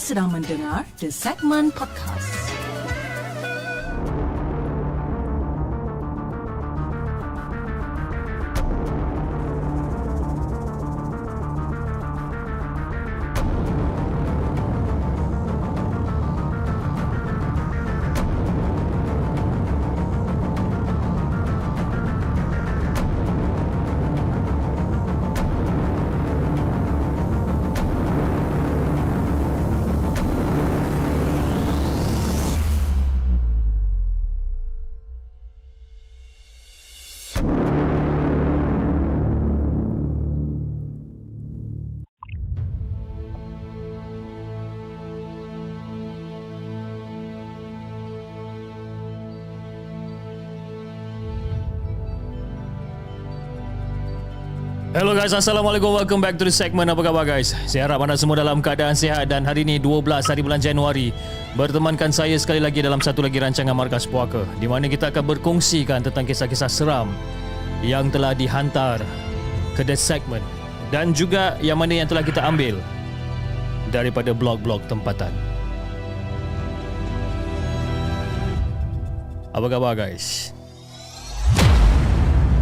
Sedang mendengar The Segment Podcast. Guys, Assalamualaikum. Welcome back to the segment. Apa khabar guys? Saya harap anda semua dalam keadaan sihat dan hari ini 12 hari bulan Januari bertemankan saya sekali lagi dalam satu lagi rancangan Markas Puaka di mana kita akan berkongsikan tentang kisah-kisah seram yang telah dihantar ke the segment dan juga yang mana yang telah kita ambil daripada blog-blog tempatan. Apa khabar guys?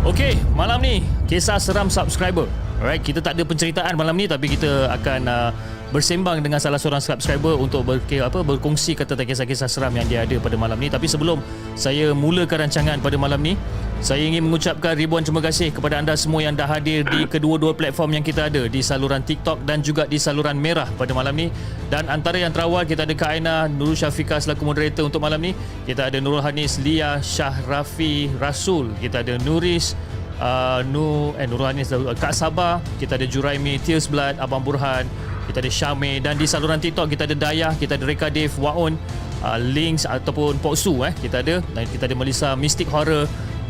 Okey, malam ni kisah seram subscriber. Alright, kita tak ada penceritaan malam ni tapi kita akan uh, bersembang dengan salah seorang subscriber untuk ber, apa berkongsi kata kisah-kisah seram yang dia ada pada malam ni. Tapi sebelum saya mulakan rancangan pada malam ni, saya ingin mengucapkan ribuan terima kasih kepada anda semua yang dah hadir di kedua-dua platform yang kita ada di saluran TikTok dan juga di saluran Merah pada malam ni. Dan antara yang terawal kita ada Kak Aina Nurul Syafiqah selaku moderator untuk malam ni. Kita ada Nurul Hanis Lia Syah Rafi Rasul. Kita ada Nuris uh, Nu eh Nurul Hanis uh, Kak Sabah. Kita ada Juraimi Tears Blood Abang Burhan. Kita ada Syame dan di saluran TikTok kita ada Dayah, kita ada Reka Dave, Waon, uh, Links ataupun Poksu eh kita ada dan kita ada Melissa Mystic Horror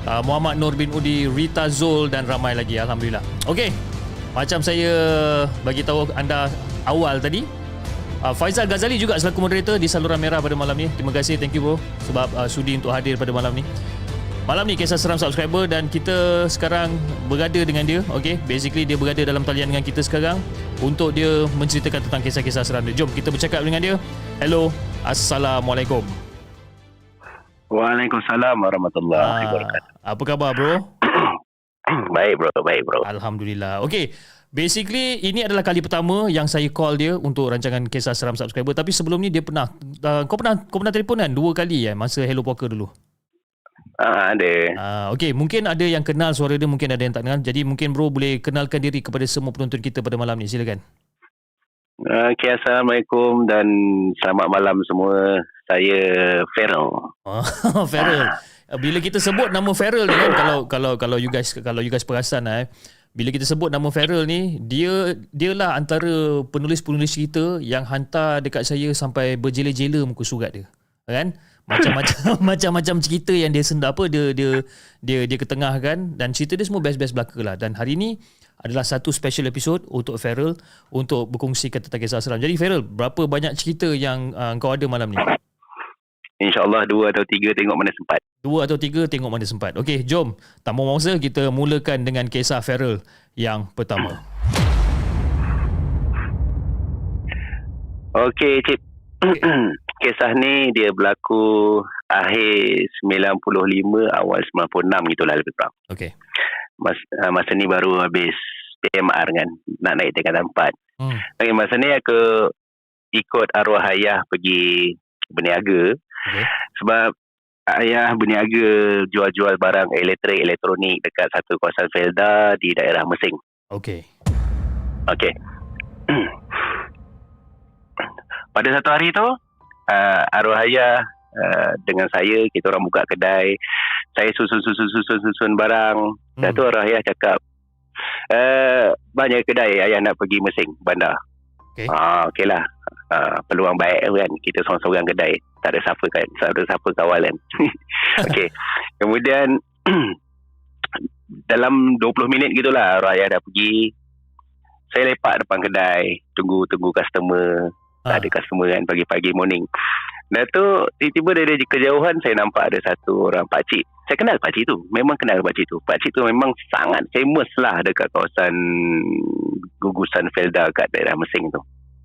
uh, Muhammad Nur bin Udi, Rita Zul dan ramai lagi alhamdulillah. Okey. Macam saya bagi tahu anda awal tadi uh, Faizal Ghazali juga selaku moderator di saluran merah pada malam ni. Terima kasih thank you bro sebab uh, sudi untuk hadir pada malam ni. Malam ni kisah seram subscriber dan kita sekarang berada dengan dia. Okey, basically dia berada dalam talian dengan kita sekarang untuk dia menceritakan tentang kisah-kisah seram dia. Jom kita bercakap dengan dia. Hello. Assalamualaikum. Waalaikumsalam warahmatullahi Ah, wabarakatuh. apa khabar bro? baik bro, baik bro. Alhamdulillah. Okey. Basically ini adalah kali pertama yang saya call dia untuk rancangan kisah seram subscriber tapi sebelum ni dia pernah uh, kau pernah kau pernah telefon kan dua kali ya masa Hello Poker dulu. Ah, ada. Ah okey mungkin ada yang kenal suara dia mungkin ada yang tak kenal jadi mungkin bro boleh kenalkan diri kepada semua penonton kita pada malam ni silakan. Okay, Assalamualaikum dan selamat malam semua. Saya Feral. Ah Feral. Bila kita sebut nama Feral ni kan kalau kalau kalau you guys kalau you guys perasan eh bila kita sebut nama Feral ni dia dialah antara penulis-penulis kita yang hantar dekat saya sampai berjela-jela muka surat dia kan macam-macam macam-macam cerita yang dia senda apa dia dia dia dia ketengahkan dan cerita dia semua best-best belaka lah dan hari ni adalah satu special episode untuk Feral untuk berkongsi tentang kisah seram. Jadi Feral, berapa banyak cerita yang uh, kau ada malam ni? InsyaAllah dua atau tiga tengok mana sempat. Dua atau tiga tengok mana sempat. Okey, jom. Tanpa masa kita mulakan dengan kisah Feral yang pertama. Okey, Cip. Kisah ni dia berlaku akhir 95, awal 96 gitulah lebih kurang. Okey. Mas, uh, masa ni baru habis PMR kan, nak naik tingkatan 4. Hmm. Okay, masa ni aku ikut arwah ayah pergi berniaga Okey. sebab ayah berniaga jual-jual barang elektrik elektronik dekat satu kawasan Felda di daerah Mesing. Okey. Okey. Pada satu hari tu, uh, arwah ayah uh, dengan saya kita orang buka kedai. Saya susun susun susun susun barang. Hmm. Dan tu arwah ayah cakap, uh, banyak kedai ayah nak pergi Mesing, bandar. Okey. Ah, okey lah. Uh, peluang baik kan. Kita seorang-seorang kedai. Tak ada siapa kan tak ada siapa kawal kan. Okey. Kemudian dalam 20 minit gitulah Raya dah pergi. Saya lepak depan kedai. Tunggu-tunggu customer Tak ada customer kan pagi-pagi morning Dah tu tiba-tiba dari kejauhan saya nampak ada satu orang pakcik. Saya kenal pakcik tu. Memang kenal pakcik tu. Pakcik tu memang sangat famous lah dekat kawasan gugusan Felda kat daerah Mesing tu.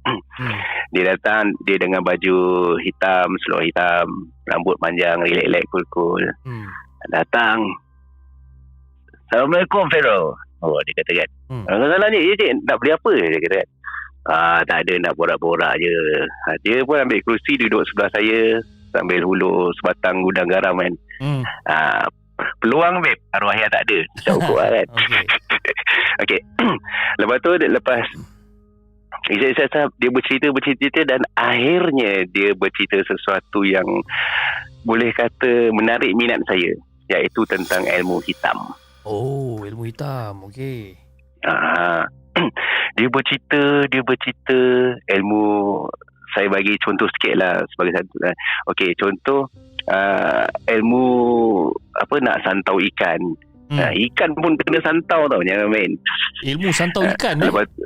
Hmm. Dia datang dia dengan baju hitam, seluar hitam, rambut panjang, relax-relax cool-cool. Hmm. Datang. Assalamualaikum Fero. Oh dia kata kan. Hmm. Hmm. Salah ni, ya cik, nak beli apa? Dia kata kan. Ah, tak ada nak borak-borak je. Ha, dia pun ambil kerusi duduk sebelah saya sambil hulur sebatang gudang garam kan. Hmm. Ah, peluang babe, arwah ayah tak ada. Tak ukur lah kan. Okey. Okey. lepas tu lepas Isa Isa dia bercerita bercerita dan akhirnya dia bercerita sesuatu yang boleh kata menarik minat saya iaitu tentang ilmu hitam. Oh, ilmu hitam. Okey. Ah, dia bercerita, dia bercerita ilmu saya bagi contoh sikit lah sebagai satu. eh. Okey, contoh uh, ilmu apa nak santau ikan. Hmm. Uh, ikan pun kena santau tau, jangan main. Ilmu santau ikan eh? Lepas tu,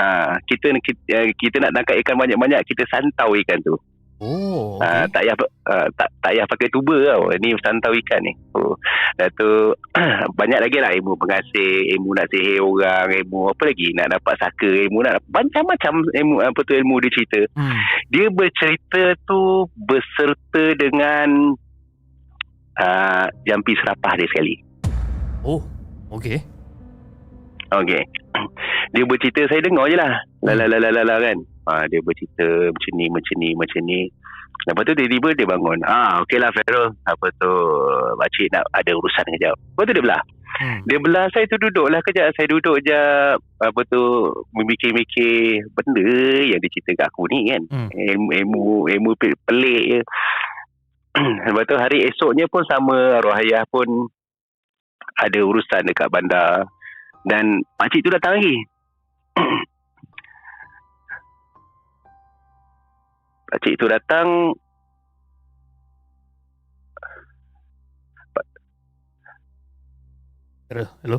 ah, kita, kita kita nak tangkap ikan banyak-banyak kita santau ikan tu. Oh, Okay. Uh, tak payah uh, tak tak payah pakai tuba tau. Ni santau ikan ni. Oh. Tu banyak lagi lah ilmu pengasih, ilmu nak sihir orang, ilmu apa lagi nak dapat saka, ilmu nak macam-macam ilmu apa tu ilmu dia cerita. Hmm. Dia bercerita tu berserta dengan uh, jampi serapah dia sekali. Oh, okey. Okey. Dia bercerita saya dengar je lah. La la la la la, la kan. Ha, dia bercerita macam ni macam ni macam ni. Lepas tu tiba-tiba dia bangun. Ah, okey lah Ferrol. Apa tu pakcik nak ada urusan kejap. Lepas tu dia belah. Hmm. Dia belah saya tu duduk lah kejap. Saya duduk je apa tu memikir-mikir benda yang dia cerita kat aku ni kan. Hmm. Ilmu ilmu, ilmu pe- pelik je. Lepas tu hari esoknya pun sama arwah ayah pun ada urusan dekat bandar dan pakcik tu datang lagi. pakcik tu datang Hello. Hello.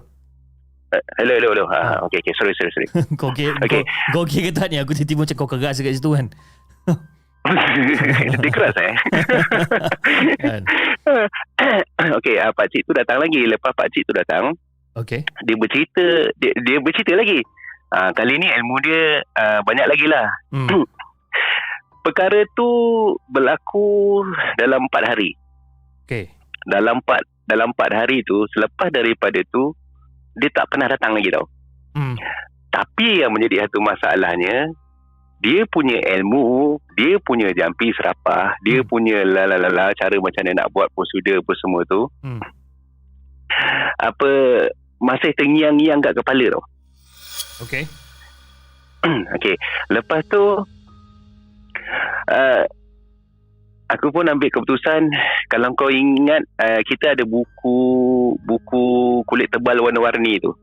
eh, hello hello hello. Ha, okey okey sorry sorry sorry. kau okey? Okey. Kau, kau okey ke tak ni? Aku tiba-tiba macam kau keras dekat situ kan. dia keras eh. kan? okey, uh, pakcik tu datang lagi. Lepas pakcik tu datang, Okey. dia bercerita dia, dia bercerita lagi. Uh, kali ni ilmu dia uh, banyak lagi lah. Hmm. Perkara tu berlaku dalam 4 hari. Okey. Dalam 4 dalam 4 hari tu selepas daripada tu dia tak pernah datang lagi tau. Hmm. Tapi yang menjadi satu masalahnya dia punya ilmu, dia punya jampi serapah, dia Hmm. punya lalalala cara macam mana nak buat prosedur apa semua tu. Hmm. Apa masih terngiang-ngiang kat kepala tau. Okey. Okey, lepas tu uh, aku pun ambil keputusan kalau kau ingat uh, kita ada buku buku kulit tebal warna-warni tu.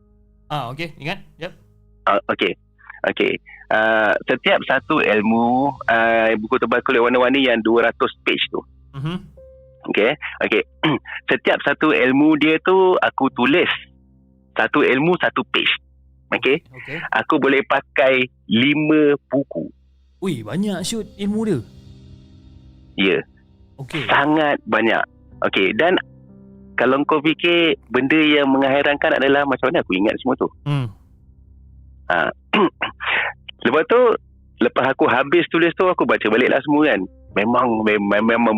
Ah, okey. Ingat? Yep. Uh, okey. Okey. Uh, setiap satu ilmu uh, buku tebal kulit warna-warni yang 200 page tu. Mhm. Okey. Okey. setiap satu ilmu dia tu aku tulis satu ilmu satu page. Okey. Okey. Aku boleh pakai lima buku. Ui, banyak shoot ilmu dia. Ya. Okey. Sangat banyak. Okey, dan kalau kau fikir benda yang menghairankan adalah macam mana aku ingat semua tu. Hmm. Lepas tu lepas aku habis tulis tu aku baca balik lah semua kan. Memang memang, memang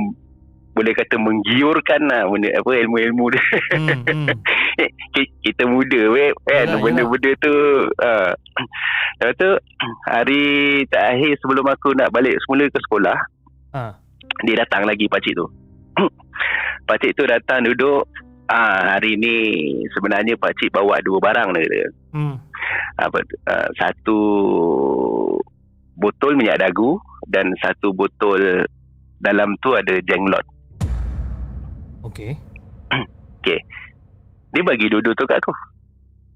boleh kata menggiurkan lah benda, apa ilmu-ilmu dia. Hmm. hmm. Ki- kita muda weh kan Yalah, benda-benda tu uh. lepas tu hari terakhir sebelum aku nak balik semula ke sekolah Ah. dia datang lagi pakcik tu pakcik tu datang duduk ah hari ni sebenarnya pakcik bawa dua barang dia kata. Hmm. apa uh, satu botol minyak dagu dan satu botol dalam tu ada jenglot Okey. dia bagi dua-dua tu kat aku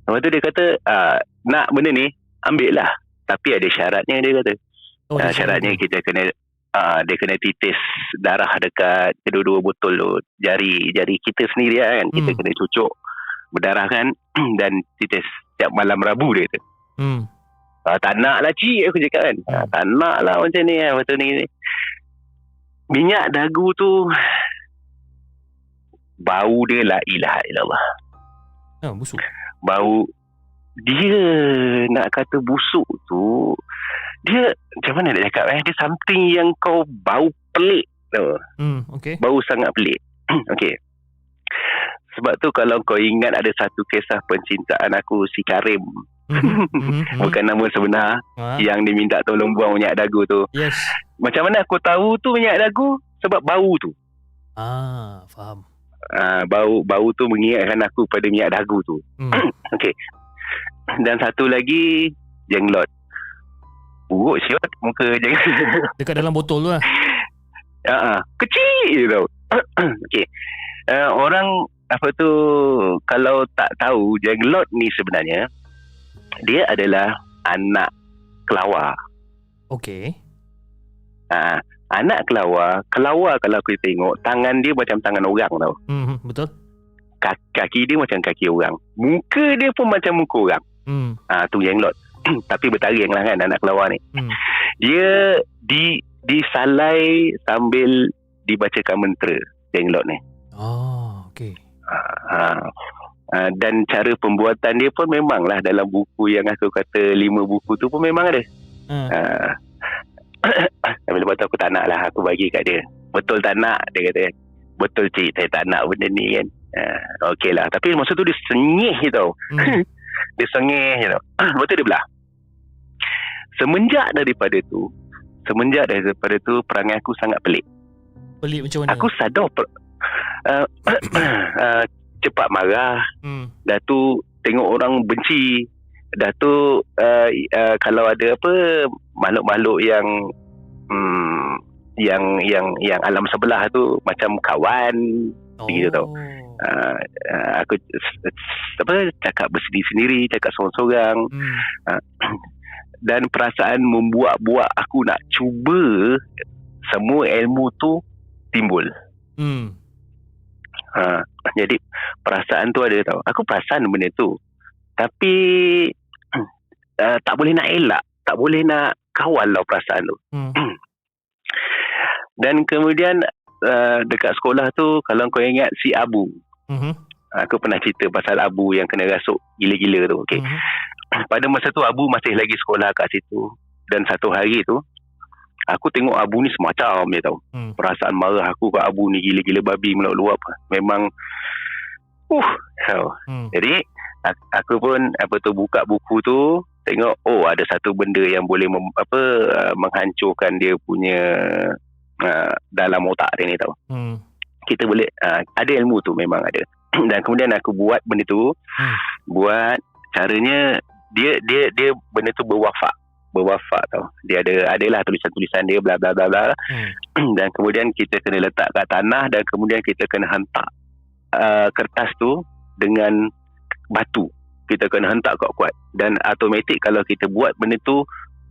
lepas tu dia kata ah, nak benda ni ambil lah tapi ada syaratnya dia kata Oh, uh, dia syaratnya kita kena uh, dia kena titis darah dekat kedua-dua botol tu jari jari kita sendiri lah kan kita Hmm. kena cucuk berdarah kan dan titis setiap malam Rabu dia kata Hmm. uh, tak nak lah cik aku cakap kan Hmm. tak nak lah macam ni kan ni ni. minyak dagu tu bau dia la ilaha illallah Ah, busuk. bau dia nak kata busuk tu dia macam mana nak cakap eh dia something yang kau bau pelik tau Hmm, okay. bau sangat pelik okey sebab tu kalau kau ingat ada satu kisah pencintaan aku si Karim Mhm, mhm, mhm. bukan nama sebenar Ah, yang dia minta tolong buang minyak dagu tu Yes. macam mana aku tahu tu minyak dagu sebab bau tu Ah, faham. Uh, bau bau tu mengingatkan aku pada minyak dagu tu. Hmm. dan satu lagi jenglot buruk siot muka jenglot Dekat dalam botol tu lah. uh, kecil tau. Okey. Uh, orang apa tu kalau tak tahu jenglot ni sebenarnya dia adalah anak kelawar. Okay. uh, anak kelawar kelawar kalau kita tengok tangan dia macam tangan orang tau Hmm, betul. kaki, kaki dia macam kaki orang muka dia pun macam muka orang Hmm. Ah tu jenglot. Tapi bertaring lah kan anak kelawar ni. Hmm. Dia di disalai sambil dibacakan mentera jenglot ni. Oh, okay. Ah, ah, dan cara pembuatan dia pun memanglah dalam buku yang aku kata lima buku tu pun memang ada. Ah. Ah. Tapi lepas tu aku tak nak lah Aku bagi kat dia. Betul tak nak? Dia kata Betul cik Saya tak nak benda ni kan. Ah, Okey lah. Tapi masa tu dia senyih je tau. Hmm. Dia sengih je tau. Lepas tu dia belah? Semenjak daripada tu Semenjak daripada tu Perangai aku sangat pelik. Pelik macam mana? Aku sadar per, uh, uh, Cepat marah. Hmm. Dah tu Tengok orang benci. Dah tu uh, uh, Kalau ada apa Makhluk-makhluk yang hmm, Yang Yang Yang alam sebelah tu Macam kawan Oh. Gitu tau. uh, uh, Aku Apa Cakap bersedih sendiri Cakap sorang-sorang Hmm. dan perasaan membuat-buat aku nak cuba semua ilmu tu timbul. Hmm. Ha, jadi perasaan tu ada tau. Aku perasan benda tu. Tapi uh, tak boleh nak elak, tak boleh nak kawal lah perasaan tu. Hmm. Dan kemudian uh, dekat sekolah tu kalau kau ingat si Abu, Mhm. aku pernah cerita pasal Abu yang kena rasuk gila-gila tu. Okey. Mhm. pada masa tu Abu masih lagi sekolah kat situ dan satu hari tu aku tengok Abu ni semacam dia tahu Hmm. perasaan marah aku kat Abu ni gila-gila babi meluap-luap memang uh so. Hmm. jadi aku pun apa tu buka buku tu tengok oh ada satu benda yang boleh mem, apa uh, menghancurkan dia punya uh, dalam otak dia ni tahu Hmm. kita boleh uh, ada ilmu tu memang ada dan kemudian aku buat benda tu Hmm. buat caranya dia dia dia benda tu berwafak berwafak tau dia ada adalah tulisan-tulisan dia bla bla bla bla Hmm. dan kemudian kita kena letak kat tanah dan kemudian kita kena hentak uh, kertas tu dengan batu. Kita kena hentak kuat-kuat. Dan automatik kalau kita buat benda tu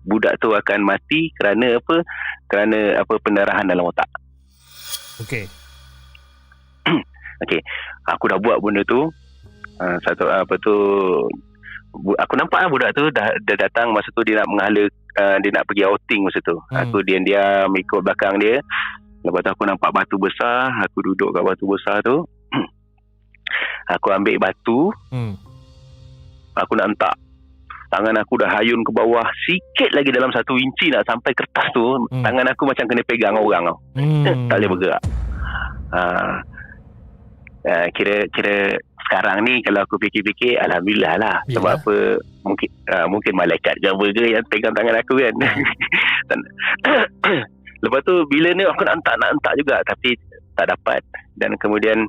budak tu akan mati kerana apa? Kerana apa pendarahan dalam otak. Okay. aku dah buat benda tu uh, satu apa tu bu- aku nampak lah budak tu dah, dah datang masa tu dia nak menghala uh, dia nak pergi outing masa tu. Hmm. aku diam-diam ikut belakang dia. Lepas tu aku nampak batu besar aku duduk kat batu besar tu aku ambil batu Hmm. aku nak hentak tangan aku dah hayun ke bawah sikit lagi dalam satu inci nak sampai kertas tu Hmm. tangan aku macam kena pegang orang tau Hmm. tak boleh bergerak. Uh, uh, kira kira sekarang ni kalau aku fikir-fikir alhamdulillah lah Yalah. sebab apa mungkin uh, mungkin malaikat ke apa ke yang pegang tangan aku kan. Dan- Lepas tu bila ni aku nak hentak nak hentak juga tapi tak dapat dan kemudian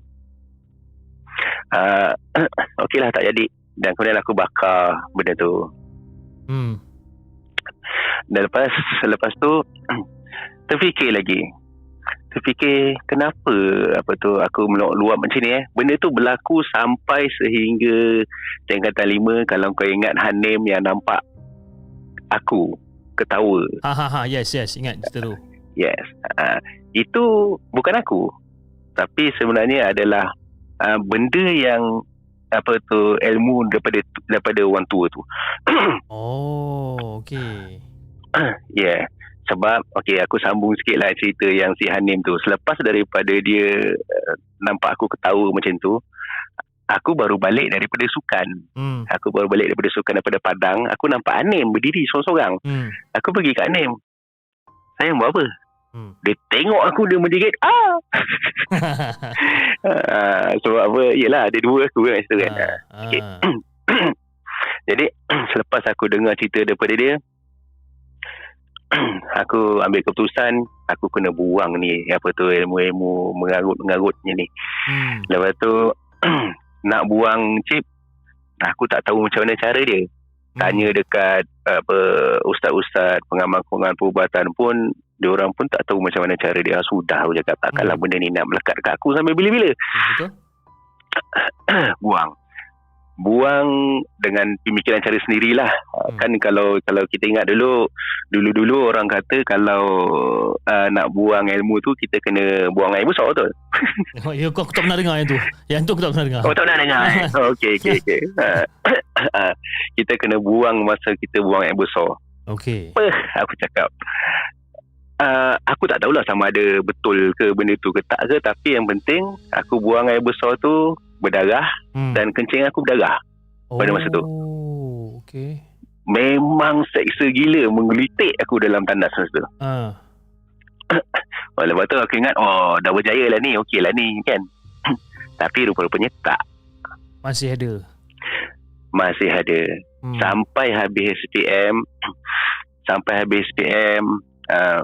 uh, okeylah tak jadi dan kemudian aku bakar benda tu Hmm. Dan lepas lepas tu terfikir lagi. Terfikir kenapa apa tu aku meluap macam ni eh. Benda tu berlaku sampai sehingga tingkatan lima kalau kau ingat Hanim yang nampak aku ketawa. Ha ha ha. Yes yes. Ingat cerita tu. Yes. Uh, itu bukan aku. Tapi sebenarnya adalah uh, benda yang apa tu ilmu daripada daripada orang tua tu. Oh. Okay. Yeah. Sebab okay aku sambung sikit lah cerita yang si Hanim tu. Selepas daripada dia uh, nampak aku ketawa macam tu, aku baru balik daripada sukan. Hmm. Aku baru balik daripada sukan daripada Padang. Aku nampak Anim berdiri seorang-seorang. Hmm. Aku pergi kat Anim. Sayang buat apa? Hmm. Dia tengok aku dia menjerit. Ah! Ah, sebab apa? Yelah ada dua aku kan situ kan. Ah, Okay. ah. Jadi selepas aku dengar cerita daripada dia aku ambil keputusan aku kena buang ni apa tu ilmu-ilmu mengarut-mengarutnya ni. Hmm. Lepas tu nak buang chip aku tak tahu macam mana cara dia. Tanya dekat apa ustaz-ustaz pengamal-pengamal perubatan pun dia orang pun tak tahu macam mana cara dia. Ah, Sudah aku cakap takkanlah Hmm. benda ni nak melekat dekat aku sampai bila-bila. Betul? buang buang dengan pemikiran cara sendirilah Hmm. hmm. kan kalau kalau kita ingat dulu dulu-dulu orang kata kalau uh, nak buang ilmu tu kita kena buang air besar betul Oh, ya, aku, aku tak pernah dengar yang tu. Yang tu aku tak pernah dengar. oh tak nak dengar eh? oh, okey okey okey Ah, ah, kita kena buang masa kita buang air besar Okey. apa aku cakap Uh, aku tak tahulah sama ada betul ke benda tu ke tak ke tapi yang penting aku buang air besar tu berdarah Hmm. dan kencing aku berdarah pada masa tu. Oh, okey. memang seksa gila menggelitik aku dalam tandas masa tu. Ah. Oh, lepas tu aku ingat oh dah berjaya lah ni okey lah ni kan. Tapi rupa-rupanya tak Masih ada. masih ada Hmm. sampai habis SPM sampai habis SPM uh,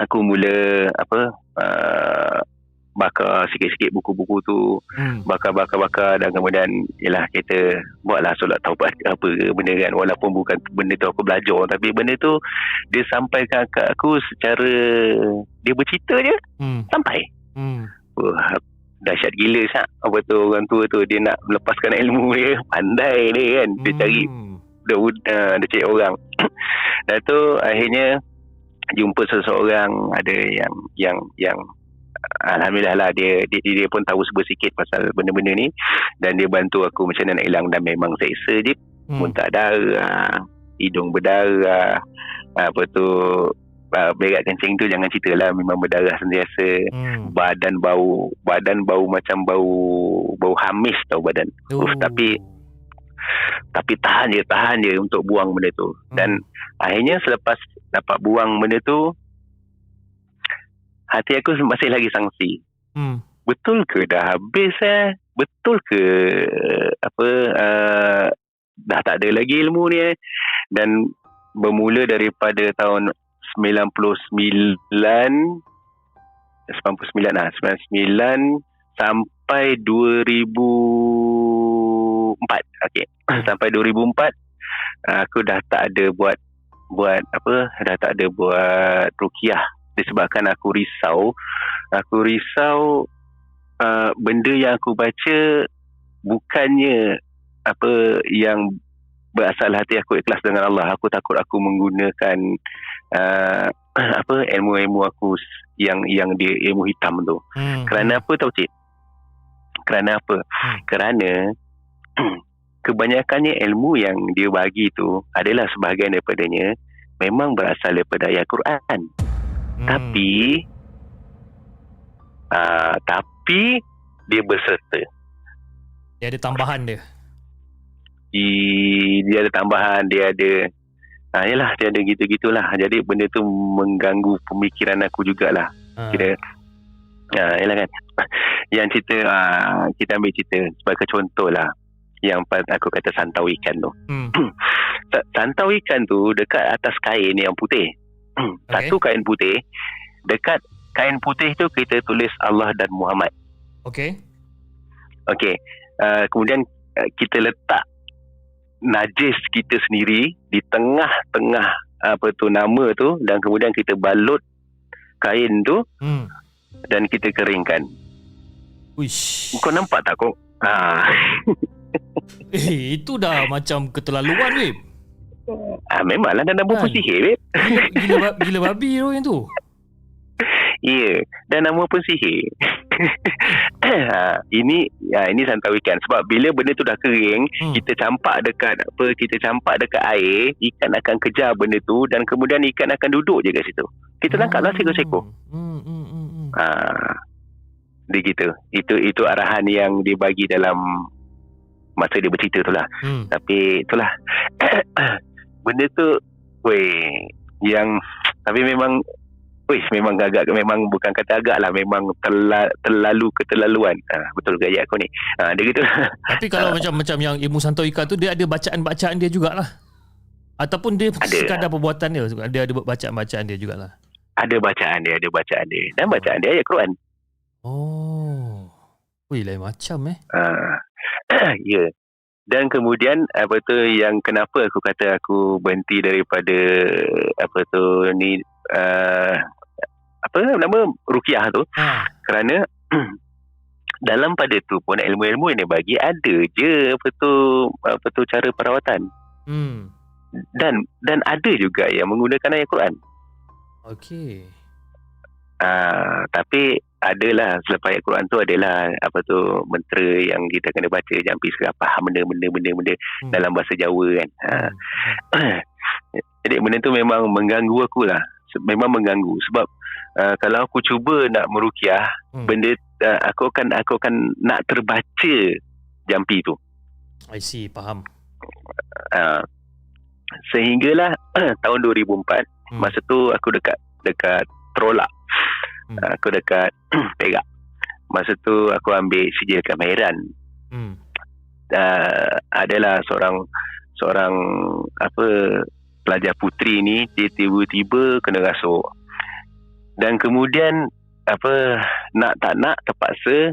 aku mula apa uh, bakar sikit-sikit buku-buku tu Hmm. bakar-bakar-bakar dan kemudian ialah kita buatlah solat taubat ke apa ke benda kan walaupun bukan benda tu aku belajar tapi benda tu dia sampaikan kat aku secara dia bercerita je Hmm. sampai Hmm. Wah, dahsyat gila syak apa tu orang tua tu dia nak melepaskan ilmu dia pandai dia kan dia cari Hmm. dia, uh, dia cari orang dan tu akhirnya jumpa seseorang ada yang yang yang Alhamdulillah lah dia, dia dia pun tahu sedikit pasal benda-benda ni dan dia bantu aku macam mana nak hilang dan memang seksa je Hmm. muntah darah hidung berdarah apa tu uh, berak kencing tu jangan cerita lah memang berdarah sentiasa Hmm. badan bau badan bau macam bau bau hamis tau badan Oh. Uf, tapi- tapi tahan je tahan je untuk buang benda tu. Dan akhirnya selepas dapat buang benda tu hati aku masih lagi sangsi. Hmm. betul ke dah habis eh? Betul ke apa uh, dah tak ada lagi ilmu ni eh? Dan bermula daripada tahun 99 99 lah 99 sampai 2004 okey. Sampai 2004 uh, aku dah tak ada buat buat apa dah tak ada buat rukiah disebabkan aku risau. Aku risau uh, benda yang aku baca bukannya apa yang berasal hati aku ikhlas dengan Allah. Aku takut aku menggunakan uh, apa ilmu-ilmu aku yang yang dia ilmu hitam tu. Hmm. kerana apa tahu cik? Kerana apa? Hmm. kerana kebanyakannya ilmu yang dia bagi tu adalah sebahagian daripadanya memang berasal daripada ayat Quran Hmm. tapi uh, tapi dia berserta dia ada tambahan dia. di, dia ada tambahan dia ada ah yalah dia ada gitu-gitulah jadi benda tu mengganggu pemikiran aku jugalah Ah. kira ah yalah kan yang cerita ah, kita ambil cerita sebagai contoh lah yang aku kata santau ikan tu Hmm. Sa- santau ikan tu dekat atas kain yang putih satu kain putih dekat kain putih tu kita tulis Allah dan Muhammad Okey. Okey. Uh, kemudian uh, kita letak najis kita sendiri di tengah-tengah apa tu nama tu dan kemudian kita balut kain tu Hmm. dan kita keringkan. Uish. Kau nampak tak kau? Ha. Eh, itu dah macam keterlaluan, weh. ah memanglah dan nama pun Kan? sihir. Babe. Gila, gila, gila babi tu yang tu. Ya, dan nama pun sihir. ha, ini ya, ini santau ikan sebab bila benda tu dah kering Hmm. kita campak dekat apa kita campak dekat air ikan akan kejar benda tu dan kemudian ikan akan duduk je kat situ kita tangkaplah seekor-seekor Hmm, hmm, hmm, hmm. ha. Dia gitu itu itu arahan yang dia bagi dalam masa dia bercerita tu lah. Hmm. tapi itulah benda tu weh yang tapi memang Wih, memang agak memang bukan kata agak lah. Memang terla, terlalu keterlaluan. Ha, betul gaya aku ni. Ha, dia gitu Tapi kalau macam macam yang ilmu santoika tu dia ada bacaan-bacaan dia jugalah. Ataupun dia Ada. sekadar perbuatan dia. Dia ada bacaan-bacaan dia jugalah. ada bacaan dia ada bacaan dia. Dan bacaan dia ayat Quran Oh. Wih, lain macam eh. Ah, ya. Dan kemudian apa tu yang kenapa aku kata aku berhenti daripada apa tu ni uh, apa nama rukiah tu Ha. kerana dalam pada tu pun ilmu-ilmu yang dia bagi ada je apa tu apa tu cara perawatan Hmm. dan dan ada juga yang menggunakan ayat Quran. Okey. Ah, tapi adalah selepas ayat Quran tu adalah apa tu mentera yang kita kena baca jampi serapah benda-benda benda-benda Hmm. dalam bahasa Jawa kan. Ha. Hmm. Jadi benda tu memang mengganggu aku lah. Memang mengganggu sebab uh, kalau aku cuba nak merukiah Hmm. benda uh, aku akan aku akan nak terbaca jampi tu. I see, faham. Uh, sehinggalah tahun 2004 Hmm. masa tu aku dekat dekat Trolak. Hmm. Uh, aku dekat Perak. Masa tu aku ambil sijil kemahiran Hmm. uh, adalah seorang seorang apa pelajar puteri ni dia tiba-tiba kena rasuk dan kemudian apa nak tak nak terpaksa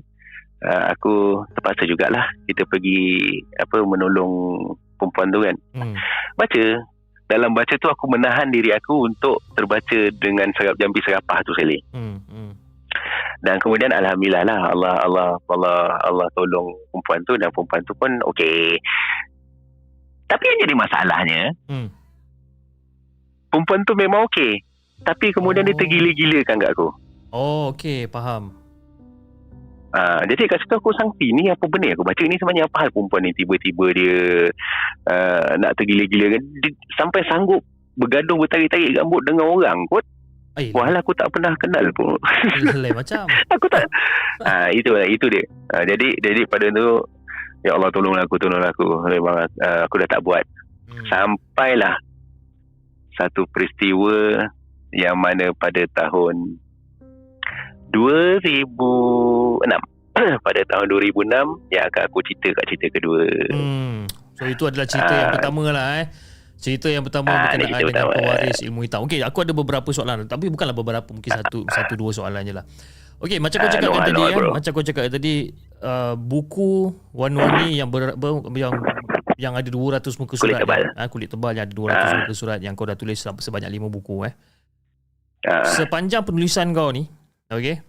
uh, aku terpaksa jugalah kita pergi apa menolong perempuan tu kan Hmm. baca dalam baca tu aku menahan diri aku untuk terbaca dengan serap jampi serapah tu sekali Hmm. Hmm. dan kemudian alhamdulillah lah Allah Allah Allah Allah tolong perempuan tu dan perempuan tu pun okey. Tapi yang jadi masalahnya, Hmm. perempuan tu memang okey. Tapi kemudian dia Oh. tergila-gilakan kat aku. Oh, okey, faham. Uh, jadi kat situ aku sangsi ni apa benda aku baca? Ni sebenarnya apa hal perempuan ni? Tiba-tiba dia uh, nak tergila-gila dia, sampai sanggup bergaduh bertarik-tarik rambut dengan orang kot. Walau aku tak pernah kenal pun. Lain macam. aku tak. Ah itu itu dia. Ah, jadi jadi pada tu ya Allah tolonglah aku tolonglah aku. Memang ah, aku dah tak buat. Hmm. sampailah satu peristiwa yang mana pada tahun 2006 pada tahun 2006 yang akan aku cerita kat cerita kedua Hmm. So itu adalah cerita yang Ah. pertama lah eh. Cerita yang pertama Ah, berkenaan dengan pertama. pewaris ilmu hitam. Okey, aku ada beberapa soalan tapi bukanlah beberapa, mungkin satu satu dua soalan je lah. Okey, macam kau Ah, cakap no kan hal, tadi no hal, kan, bro. macam kau cakap tadi uh, buku warna-warni yang ber, ber, yang yang ada 200 muka Kulit surat. tebal. Ah, kulit tebal yang ada 200 Ah. muka surat yang kau dah tulis sebanyak 5 buku eh. ah, Sepanjang penulisan kau ni, okey?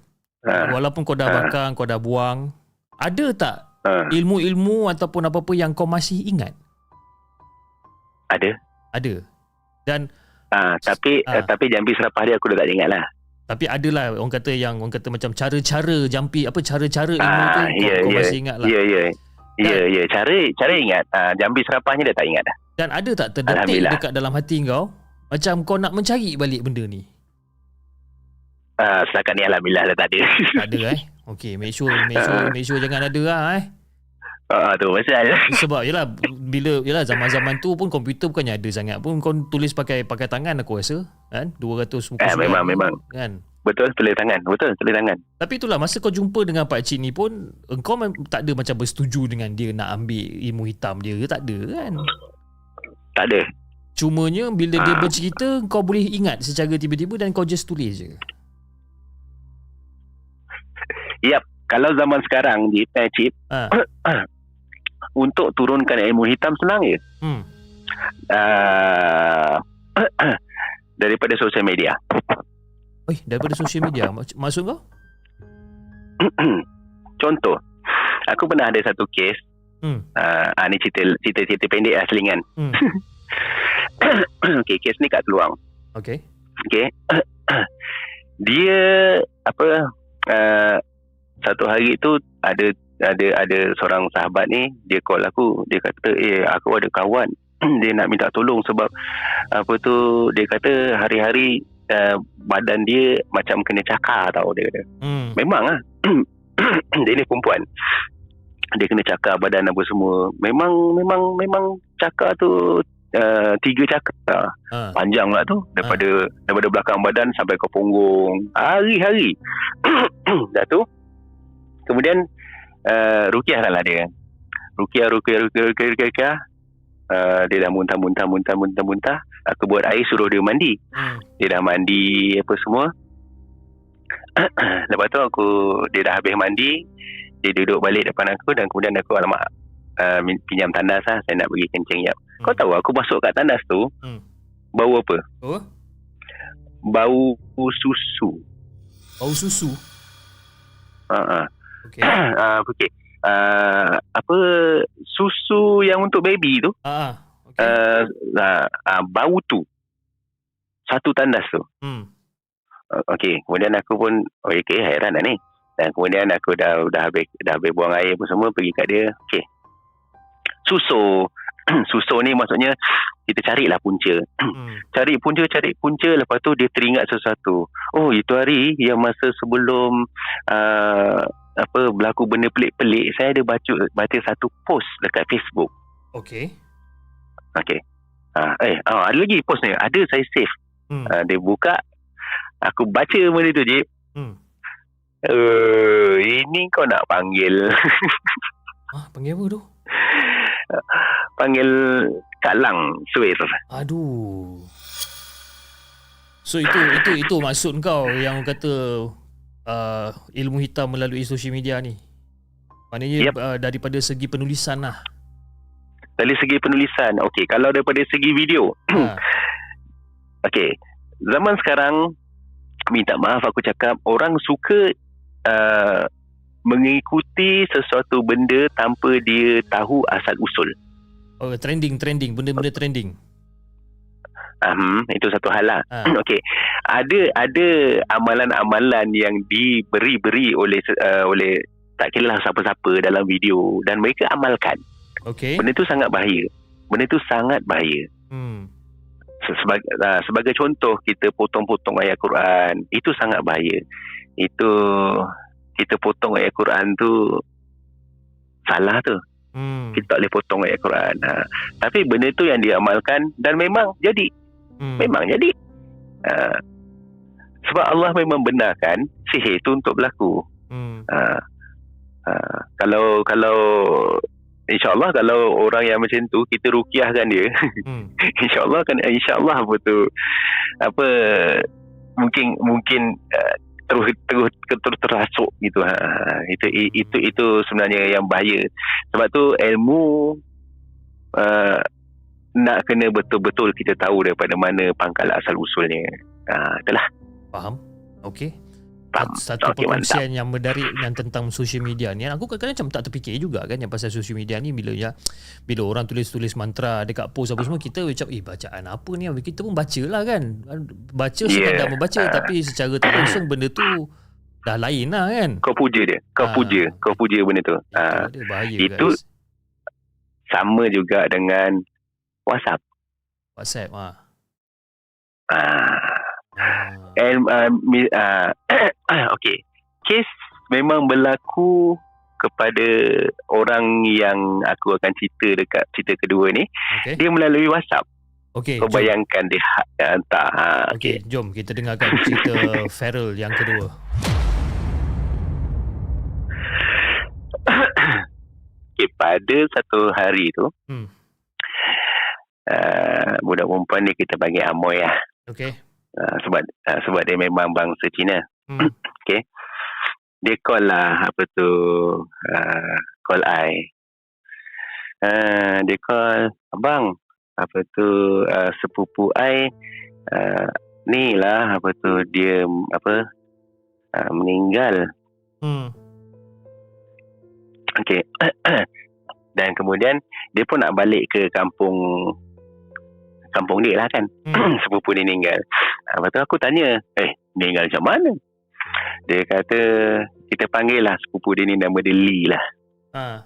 ah, Walaupun kau dah Ah. bakar, kau dah buang, ada tak ah, ilmu-ilmu ataupun apa-apa yang kau masih ingat? ada Ada. Dan ah, tapi Ah. tapi jampi serapah dia aku dah tak ingat lah tapi adalah orang kata yang orang kata macam cara-cara jampi apa cara-cara ilmu Ah, tu kau, ya, kau ya. masih ingat lah. ya ya ya ya cara cara ingat ah, jampi serapahnya dah tak ingat dah Dan ada tak terdetik dekat dalam hati kau macam kau nak mencari balik benda ni? Ah, setakat ni alhamdulillah dah tak ada Tak ada eh. Okey, make sure make sure make sure jangan ada lah eh. ah, tu pasal Sebab yalah bila yalah zaman-zaman tu pun komputer bukannya ada sangat pun kau tulis pakai pakai tangan aku rasa kan 200 muka Ah, surat memang, memang. kan betul tulis tangan betul tulis tangan Tapi itulah masa kau jumpa dengan Pak Cik ni pun engkau tak ada macam bersetuju dengan dia nak ambil ilmu hitam dia ke tak ada kan. tak ada Cumanya bila dia Ah. bercerita kau boleh ingat secara tiba-tiba dan kau just tulis je. Kalau zaman sekarang di eh, chip Ha. untuk turunkan ilmu hitam senang je Hmm. uh, daripada sosial media Eh, daripada social media Mak- maksud kau? contoh aku pernah ada satu kes Hmm. uh, ah, ni cerita cerita cerita pendek lah selingan Hmm. okay, kes ni kat Keluang Okay. Okay. dia apa uh, satu hari tu ada ada ada seorang sahabat ni dia call aku. Dia kata eh aku ada kawan. Dia nak minta tolong sebab apa tu dia kata hari-hari uh, badan dia macam kena cakar tau dia kata. Hmm. memang ah dia ni perempuan. Dia kena cakar badan apa semua. Memang memang memang cakar tu uh, tiga cakar. Ha. panjang lah tu. Daripada daripada belakang badan sampai ke punggung. Hari-hari. Dah tu kemudian uh, rukiah lah dia rukiah rukiah rukiah rukiah, rukiah, rukiah. Uh, dia dah muntah muntah muntah muntah muntah aku buat air suruh dia mandi Hmm. dia dah mandi apa semua lepas tu aku dia dah habis mandi dia duduk balik depan aku dan kemudian aku alamak uh, pinjam tandas lah saya nak pergi kencing jap Hmm. kau tahu aku masuk kat tandas tu Hmm. bau apa Oh, bau susu bau susu. uh-uh. Okey. uh, okay. Uh, apa susu yang untuk baby tu Ah, ah. Okey. uh, uh, uh, bau tu satu tandas tu Hmm. Uh, Okey, kemudian aku pun oh okey hairan dah ni. Dan kemudian aku dah dah habis dah habis buang air apa semua pergi kat dia. Okey. Susu. Susu ni maksudnya kita carilah punca. Hmm. Cari punca, cari punca lepas tu dia teringat sesuatu. Oh, itu hari yang masa sebelum uh, apa berlaku benda pelik-pelik, saya ada baca baca satu post dekat Facebook. Okey. Okey. Ah, eh, oh, ada lagi post ni. Ada saya save. Hmm. Uh, dia buka aku baca benda tu je. Hmm. Uh, ini kau nak panggil Ah, panggil apa tu? panggil Kak Lang Suir. Aduh. So itu itu itu maksud kau yang kata uh, ilmu hitam melalui sosial media ni. Maknanya Yep. uh, daripada segi penulisan lah. Dari segi penulisan, okey. Kalau daripada segi video, ha. okey. Zaman sekarang, minta maaf aku cakap, orang suka uh, mengikuti sesuatu benda tanpa dia tahu asal usul. Oh, trending trending benda-benda trending. Um, itu satu hal lah. Ha. Okey. Ada ada amalan-amalan yang diberi-beri oleh uh, oleh tak kira lah siapa-siapa dalam video dan mereka amalkan. Okey. Benda tu sangat bahaya. Benda tu sangat bahaya. Hmm. Se- Sebagai, uh, sebagai contoh kita potong-potong ayat Quran, itu sangat bahaya. Itu kita potong ayat Quran tu salah tu. Hmm. Kita tak boleh potong ayat Quran. Ha. Tapi benda tu yang diamalkan dan memang jadi. Hmm. Memang jadi. Uh, sebab Allah memang benarkan sihir itu untuk berlaku. Hmm. Uh, uh, kalau kalau InsyaAllah kalau orang yang macam tu kita rukiahkan dia Hmm. InsyaAllah kan InsyaAllah apa tu Apa Mungkin Mungkin uh, terus terus terus terasuk gitu ha itu itu itu sebenarnya yang bahaya sebab tu ilmu uh, nak kena betul-betul kita tahu daripada mana pangkal asal usulnya ah itulah Faham? Okey. Faham. Satu Okey, perkongsian yang menarik yang tentang social media ni. Aku kadang-kadang macam tak terfikir juga kan yang pasal social media ni bila ya bila orang tulis-tulis mantra dekat post apa semua kita macam eh bacaan apa ni kita pun baca lah kan. Baca sekadar Yeah. membaca Ah. tapi secara tak langsung benda tu dah lain lah kan. kau puja dia kau Ah. puja kau puja benda tu Itu bahaya Itu- guys. sama juga dengan WhatsApp WhatsApp ah. ah Ah. And uh, mi- uh, okay, kes memang berlaku kepada orang yang aku akan cerita dekat cerita kedua ni. Okey. Dia melalui WhatsApp. Okey. Kau jom. bayangkan dia ha- hantar. Ha, okay. Okey, jom kita dengarkan cerita Feral yang kedua. okay, pada satu hari tu, Hmm. Uh, budak perempuan ni kita panggil Amoy lah. Okey. Uh, sebab uh, sebab dia memang bangsa Cina. Hmm. Dia call lah apa tu uh, call I. Uh, dia call abang apa tu uh, sepupu I uh, ni lah apa tu dia apa uh, meninggal. Hmm. Okey. Dan kemudian dia pun nak balik ke kampung kampung dia lah kan. Hmm. sepupu dia meninggal. Ah, Lepas tu aku tanya, eh meninggal macam mana? Dia kata, kita panggil lah sepupu dia ni nama dia Lee lah. Ah.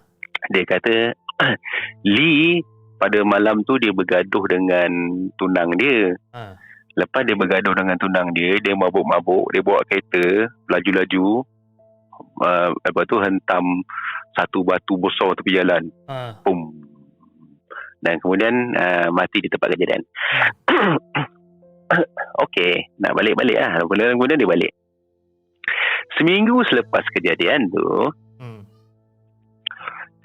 Dia kata, Lee pada malam tu dia bergaduh dengan tunang dia. Ah. Lepas dia bergaduh dengan tunang dia, dia mabuk-mabuk, dia bawa kereta, laju-laju, uh, lepas tu hentam satu batu besar tepi jalan Ah. pum dan kemudian uh, mati di tempat kejadian. Okey nak balik-balik lah. Kemudian, kemudian dia balik. Seminggu selepas kejadian tu Hmm.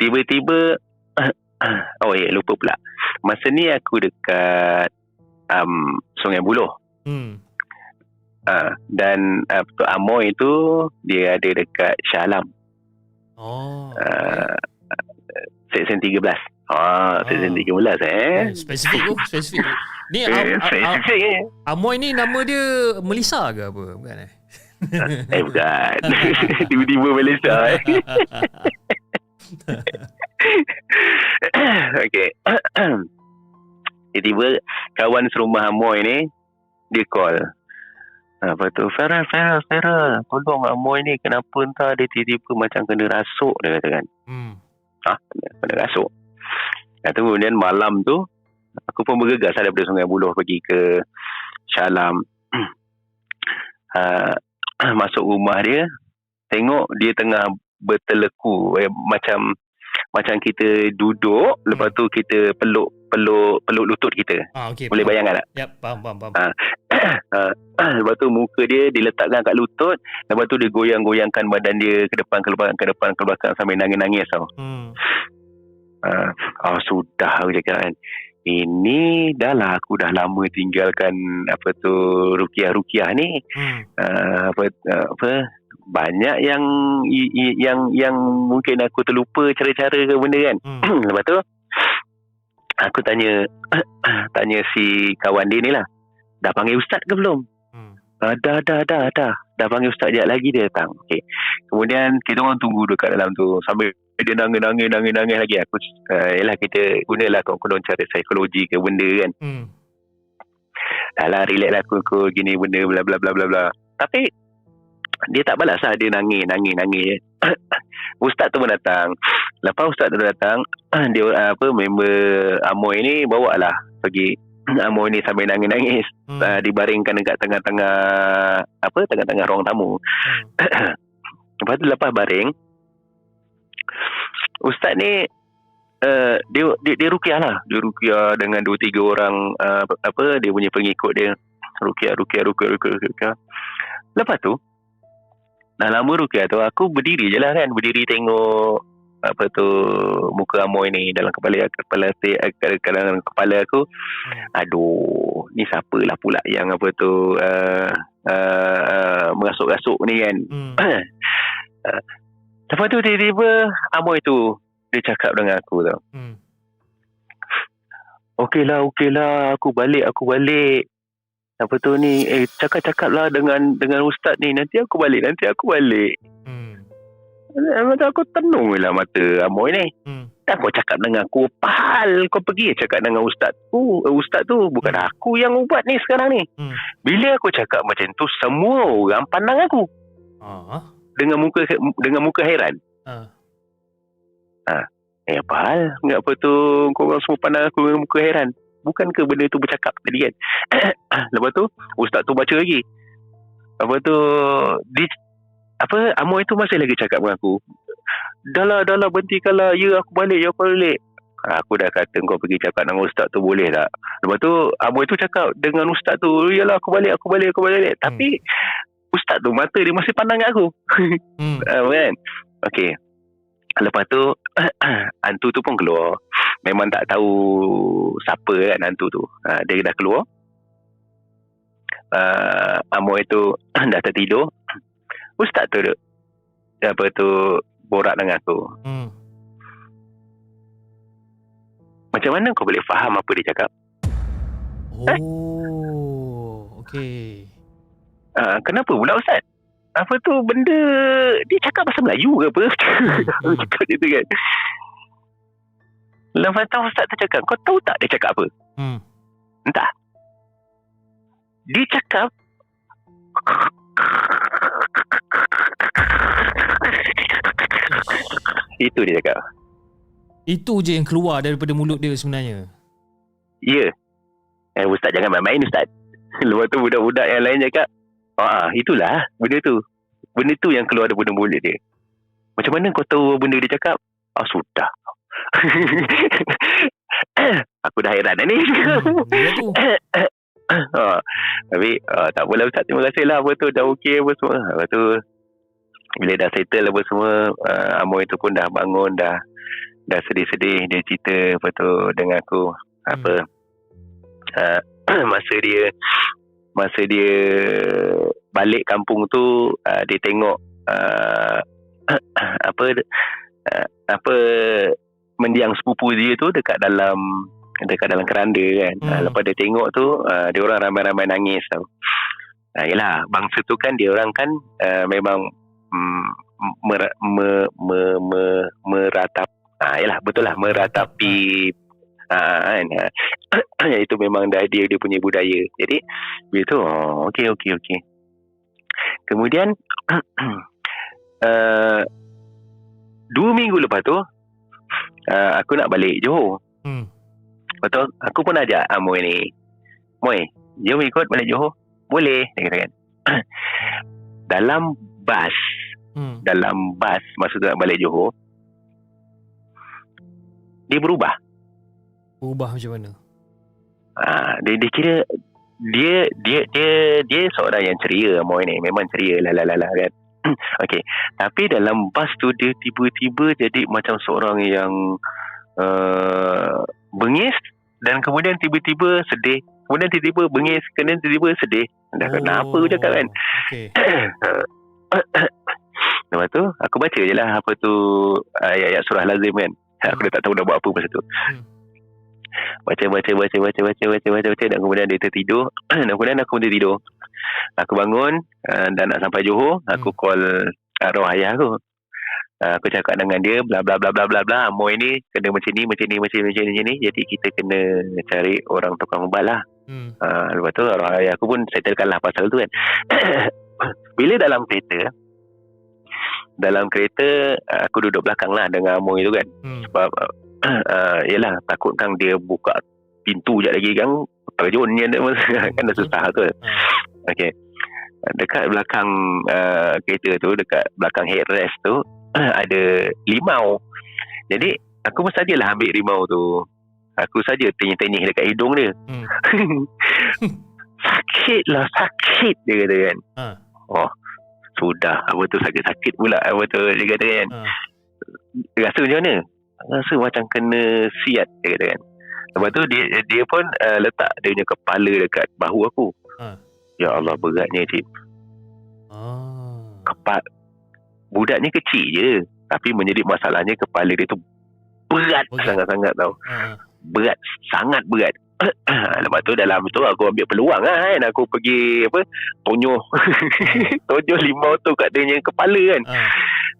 tiba-tiba oh ya lupa pula. Masa ni aku dekat um, Sungai Buloh. Hmm. uh, dan uh, tu Amoy tu dia ada dekat Shah Alam Oh. uh, section 13 ah section Oh. 13 eh Eh, spesifik tu, spesifik. Ni am, eh, spesifik eh Amoy ni nama dia Melissa ke apa? Bukan eh? eh bukan tiba-tiba Malaysia eh okay tiba-tiba kawan serumah Amoy ni dia call apa tu Farah Farah Farah tolong Amoy ni kenapa entah dia tiba-tiba macam kena rasuk dia kata kan hmm. ha, kena rasuk Lepas tu kemudian malam tu aku pun bergegas lah daripada Sungai Buloh pergi ke Shalam uh, masuk rumah dia tengok dia tengah berteleku eh, macam macam kita duduk lepas tu kita peluk peluk peluk lutut kita Ah, okey. boleh faham. bayangkan tak Yap, faham, faham, faham. Ah. uh, lepas tu muka dia diletakkan kat lutut lepas tu dia goyang-goyangkan badan dia ke depan ke belakang ke depan ke belakang sambil nangis-nangis tau Hmm. Uh, oh sudah aku cakap kan. Ini dah lah aku dah lama tinggalkan apa tu rukiah-rukiah ni Hmm. uh, apa apa banyak yang i- i- yang yang mungkin aku terlupa cara-cara ke benda kan. Hmm. lepas tu aku tanya tanya si kawan dia ni lah. Dah panggil ustaz ke belum? Hmm. uh, dah dah dah dah. Dah panggil ustaz sekejap lagi dia datang. Okey. Kemudian kita orang tunggu dekat dalam tu. Sambil dia nangis nangis nangis nangis lagi. Aku uh, yalah kita gunalah kawan-kawan cara psikologi ke benda kan. Hmm. dah lah relax lah aku, aku gini benda bla bla bla bla bla. Tapi dia tak balas lah dia nangis nangis nangis ustaz tu pun datang. Lepas ustaz tu datang dia uh, apa member Amoy ni bawa lah pergi. Amoy ni sambil nangis-nangis. Hmm. uh, dibaringkan dekat tengah-tengah apa tengah-tengah ruang tamu. Hmm. lepas tu lepas baring ustaz ni uh, dia, dia dia rukiah lah. Dia rukiah dengan dua tiga orang uh, apa dia punya pengikut dia. Rukiah rukiah rukiah rukiah, rukiah. lepas tu dah lama rukiah tu aku berdiri je lah kan. Berdiri tengok apa tu muka Amoy ni dalam kepala kepala dalam kepala aku. Aduh ni siapalah pula yang apa tu uh, uh, uh, merasuk-rasuk ni kan. Hmm. Lepas tu tiba-tiba Amoy tu Dia cakap dengan aku tau Hmm. Okey lah okey lah Aku balik aku balik Apa tu ni Eh cakap-cakap lah dengan Dengan ustaz ni Nanti aku balik Nanti aku balik Hmm. Lepas aku tenung lah mata Amoy ni Hmm. Tak kau cakap dengan aku Pahal kau pergi cakap dengan ustaz tu eh, Ustaz tu Bukan Hmm. aku yang ubat ni sekarang ni Hmm. Bila aku cakap macam tu Semua orang pandang aku Ah. Dengan muka dengan muka heran Ah. Eh apa hal? Ingat apa tu kau orang semua pandang aku dengan muka heran. Bukan ke benda tu bercakap tadi kan? Lepas tu ustaz tu baca lagi. Lepas tu di apa Amoy tu masih lagi cakap dengan aku. Dah lah, dah lah. Ya aku balik, ya aku balik. Aku dah kata kau pergi cakap dengan ustaz tu boleh tak? Lepas tu Amoy tu cakap dengan ustaz tu, yalah aku balik, aku balik, aku balik. Tapi ustaz tu mata dia masih pandang kat aku. Hmm. Kan? Okey. Lepas tu hantu tu pun keluar. Memang tak tahu siapa kan hantu tu. Uh, dia dah keluar. Uh, Amoy tu dah tertidur. Ustaz tu duk apa tu borak dengan aku. Hmm. Macam mana kau boleh faham apa dia cakap? Oh, okey. Uh, kenapa pula Ustaz? Apa tu benda dia cakap bahasa Melayu ke apa? Hmm. cakap dia tu kan. Lepas tu Ustaz tu cakap, kau tahu tak dia cakap apa? Hmm. Entah. Dia cakap Itu dia cakap. Itu je yang keluar daripada mulut dia sebenarnya. Ya. Eh ustaz jangan main-main ustaz. Lepas tu budak-budak yang lain cakap, "Ah, itulah benda tu. Benda tu yang keluar daripada mulut dia." Macam mana kau tahu benda dia cakap? Ah, sudah. aku dah heran ni. Hmm, ha, tapi uh, tak apalah Ustaz terima kasih lah apa tu dah okey apa semua lepas tu bila dah settle apa semua uh, Amoy tu pun dah bangun dah dah sedih-sedih dia cerita apa tu dengan aku apa uh, masa dia masa dia balik kampung tu uh, dia tengok uh, apa uh, apa mendiang sepupu dia tu dekat dalam dekat dalam keranda kan. Hmm. Hmm. lepas dia tengok tu uh, dia orang ramai-ramai nangis tau. Uh, yelah bangsa tu kan dia orang kan uh, memang mm, mer, me, me, me, meratap ah yalah betul lah meratapi ah kan Ah, itu memang dah dia dia punya budaya. Jadi bila tu oh okey okey okey. Kemudian uh, dua minggu lepas tu uh, aku nak balik Johor. Hmm. Betul. Aku pun ajak Amoy ni. Moy, jom ikut balik Johor. Boleh, dia kata kan. dalam bas, Hmm. dalam bas masa tu nak balik Johor, dia berubah. Ubah macam mana? Ha, dia, dia kira dia dia dia dia seorang yang ceria Amoy ni. Memang ceria lah lah lah, lah kan. Okey. Tapi dalam bas tu dia tiba-tiba jadi macam seorang yang uh, bengis dan kemudian tiba-tiba sedih. Kemudian tiba-tiba bengis, kemudian tiba-tiba sedih. Dah kenapa aku cakap kan? Okey. Lepas tu aku baca je lah apa tu ayat-ayat surah lazim kan. Aku dah tak tahu nak buat apa masa tu. Hmm. Baca baca baca baca baca baca baca baca dan kemudian dia tertidur dan kemudian aku pun tertidur. Aku bangun uh, dan nak sampai Johor, aku Hmm. call arwah ayah aku. Uh, aku cakap dengan dia bla bla bla bla bla bla Moy ni kena macam ni macam ni macam ni macam ni, macam ni. jadi kita kena cari orang tukang ubat lah Hmm. uh, lepas tu arwah ayah aku pun settlekan lah pasal tu kan bila dalam kereta dalam kereta aku duduk belakang lah dengan Amoy tu kan Hmm. sebab uh, yelah takut kan dia buka pintu je lagi kan terjun je kan dah susah tu Ah. okey. Dekat belakang uh, kereta tu dekat belakang headrest tu ada limau. Jadi aku pun sajalah ambil limau tu. Aku saja tenyih-tenyih dekat hidung dia. Hmm. sakit lah sakit dia kata kan. Ah. oh sudah. Apa tu sakit-sakit pula. Apa tu dia kata kan. Ah. rasa macam mana rasa macam kena siat dia kata kan lepas tu dia dia pun uh, letak dia punya kepala dekat bahu aku Ha. ya Allah beratnya cik Ah. kepal budaknya kecil je tapi menjadi masalahnya kepala dia tu berat Berat. sangat-sangat tau Ah. berat sangat berat lepas tu dalam tu aku ambil peluang lah kan aku pergi apa tonyoh tonyoh limau tu kat dia kepala kan Ah.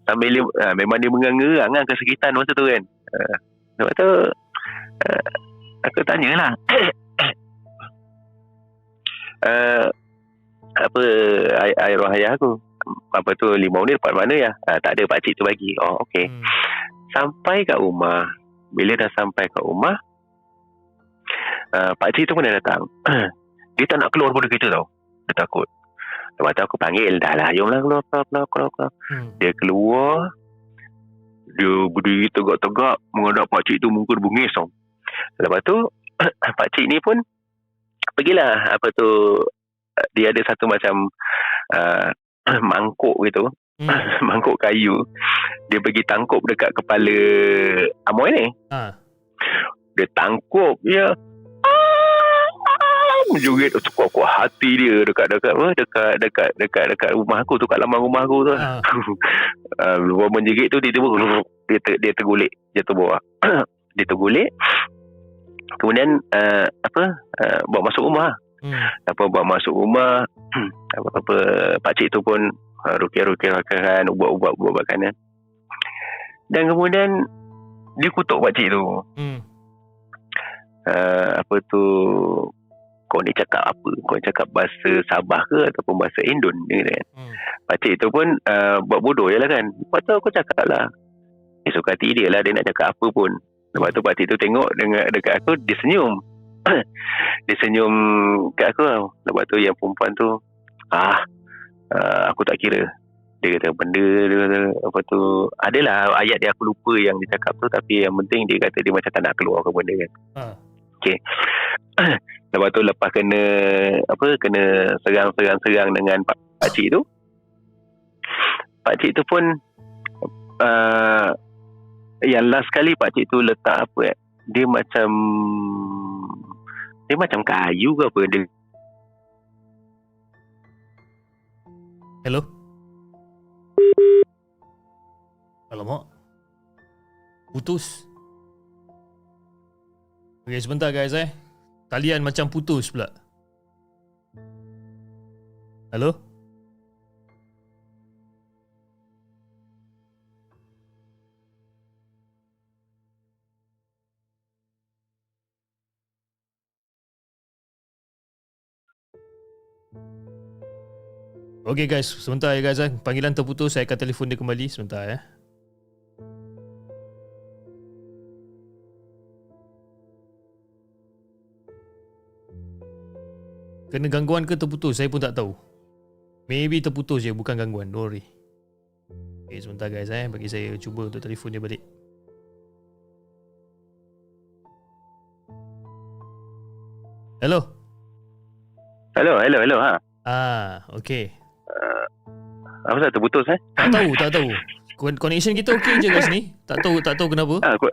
Sambil dia, uh, memang dia mengerang kan kesakitan masa tu kan. Uh, lepas tu uh, aku tanyalah uh, apa ay- ayah ayah aku? Apa tu limau ni dapat mana ya? Uh, tak ada pakcik tu bagi. Oh okey. Hmm. sampai kat rumah. Bila dah sampai kat rumah uh, pakcik tu pun dah datang. Dia tak nak keluar daripada kereta tau. Dia takut lepas tu aku panggil dah lah jomlah keluar keluar keluar keluar, keluar. Hmm. dia keluar dia berdiri tegak-tegak menghadap pakcik tu muka dia bengis tau lepas tu pakcik ni pun pergilah apa tu dia ada satu macam uh, mangkuk gitu Hmm. mangkuk kayu dia pergi tangkup dekat kepala Amoy ni Ah. dia tangkup dia menjerit kuat kuat hati dia dekat dekat apa dekat dekat dekat dekat rumah aku tu kat laman rumah aku tu Ah. uh, luar menjerit tu dia tiba dia ter, dia tergulik jatuh bawah dia tergulik kemudian uh, apa uh, bawa masuk rumah Hmm. apa bawa masuk rumah apa apa pak cik tu pun uh, rukiah-rukiah makanan ubat-ubat ubat makanan dan kemudian dia kutuk pak cik tu Hmm. uh, apa tu kau ni cakap apa? Kau cakap bahasa Sabah ke ataupun bahasa Indon? Dia kata kan? Hmm. pakcik tu pun uh, buat bodoh je lah kan? Lepas tu aku cakap lah suka hati dia lah dia nak cakap apa pun. Lepas tu pakcik tu tengok dengan dekat aku dia senyum. Dia senyum kat aku tau lepas tu yang perempuan tu ah uh, aku tak kira. Dia kata benda dia kata apa tu adalah ayat dia aku lupa yang dia cakap tu tapi yang penting dia kata dia macam tak nak keluar ke benda kan? Ha. lepas tu lepas kena apa kena serang-serang-serang dengan pak, cik tu pak cik tu pun uh, yang last kali pak cik tu letak apa eh, dia macam dia macam kayu ke apa dia Hello? Alamak. Putus. Okay, sebentar guys eh. Talian macam putus pula. Hello? Okay guys, sebentar ya guys eh. Panggilan terputus, saya akan telefon dia kembali sebentar ya. Kena gangguan ke terputus, saya pun tak tahu. Maybe terputus je, bukan gangguan. Don't worry. Okay, sebentar guys eh. Bagi saya cuba untuk telefon dia balik. Hello? hello hello hello ha Ah, okay. apa pasal terputus eh Tak tahu, tak tahu. Con- Connection kita okey je kat sini. Tak tahu, tak tahu kenapa. ha, aku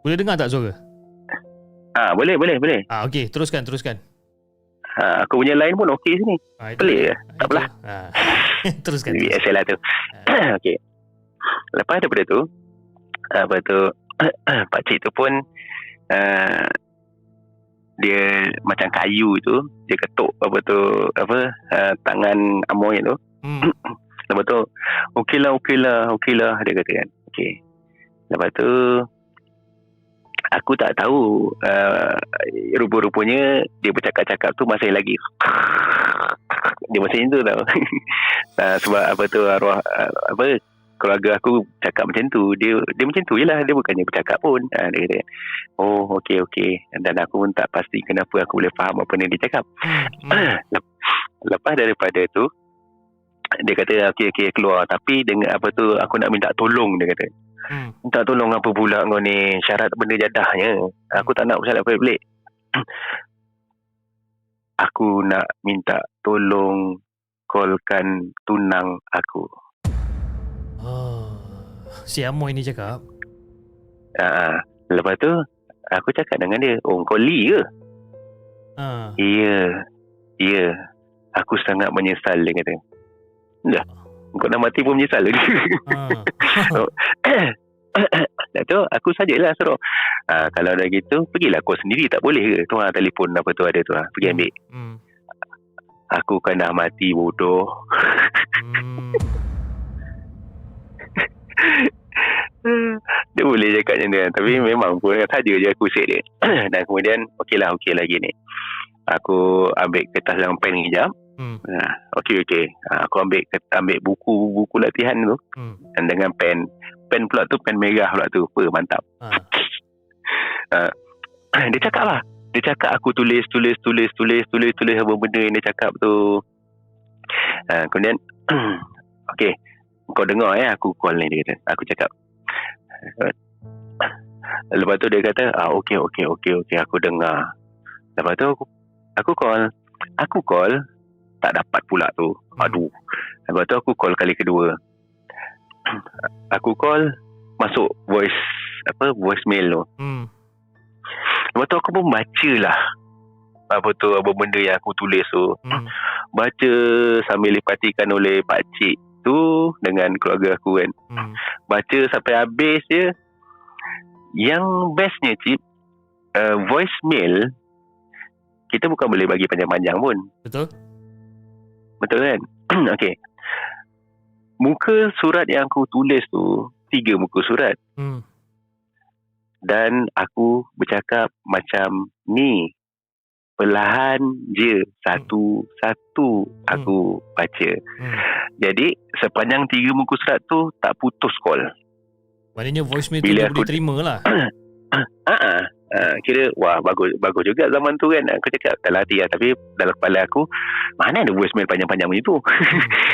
Boleh dengar tak suara? ha, boleh boleh boleh Ah, okey, teruskan, teruskan. ha, aku punya line pun okey sini Ah, itu- pelik ke ah, tak apalah Ah. teruskan. Biasa teruskan. lah tu okey lepas daripada tu apa tu pak cik tu pun uh, dia macam kayu tu dia ketuk apa tu apa uh, tangan amoy tu Hmm. lepas tu okey lah okey lah okey lah dia kata kan okey lepas tu aku tak tahu uh, rupa-rupanya dia bercakap-cakap tu masih lagi. Dia masih itu tau. Uh, sebab apa tu arwah uh, apa keluarga aku cakap macam tu. Dia dia macam tu je lah. Dia bukannya bercakap pun. Uh, dia kata oh okey okey. Dan aku pun tak pasti kenapa aku boleh faham apa yang dia cakap. Hmm. Lep- lepas daripada tu dia kata okey okey keluar. Tapi dengan apa tu aku nak minta tolong dia kata Hmm. minta tolong apa pula kau ni syarat benda jadahnya aku tak nak syarat pelik-pelik aku nak minta tolong callkan tunang aku Oh. Si Amoy ni cakap. uh, lepas tu aku cakap dengan dia oh kau Lee ke Ah. iya iya aku sangat menyesal dia kata dah kau dah mati pun menyesal Ah. Dah tu aku sajalah suruh. Uh, Kalau dah gitu Pergilah. Kau sendiri tak boleh ke? Tu ha, telefon apa tu ada tu ha. Pergi ambil. Hmm. Aku kan dah mati bodoh. Hmm. Dia boleh cakap macam tu kan Tapi memang pun saja je aku set dia. Dan kemudian Okey lah okey lah gini. Aku ambil kertas dan pen kejap Hmm. ha, Okey okey. Ha, Aku ambil ambil buku buku latihan tu. Hmm. Dan dengan pen Pen pula tu pen merah pula tu. Apa mantap. Ah. dia cakap lah. Dia cakap aku tulis tulis tulis tulis tulis tulis apa benda yang dia cakap tu. Uh, kemudian okey. Kau dengar eh aku call ni dia kata. Aku cakap. Lepas tu dia kata ah okey okey okey okey aku dengar. Lepas tu aku aku call. Aku call tak dapat pula tu. Aduh. Lepas tu aku call kali kedua. Aku call masuk voice apa voicemail tu. Hmm. Lepas tu aku pun baca lah apa tu apa benda yang aku tulis tu. Hmm. baca sambil diperhatikan oleh pak cik tu dengan keluarga aku kan. Hmm. baca sampai habis je. Yang bestnya cip uh, voicemail kita bukan boleh bagi panjang-panjang pun. Betul? Betul kan? Okey. Muka surat yang aku tulis tu tiga muka surat. Hmm. dan aku bercakap macam ni perlahan je satu-satu aku baca. Hmm. jadi sepanjang tiga muka surat tu tak putus call. Maknanya voicemail tu Bila aku- boleh terima lah. ah uh, kira wah bagus bagus juga zaman tu kan. Aku cakap dalam hati lah. Tapi dalam kepala aku mana ada voicemail panjang-panjang macam tu?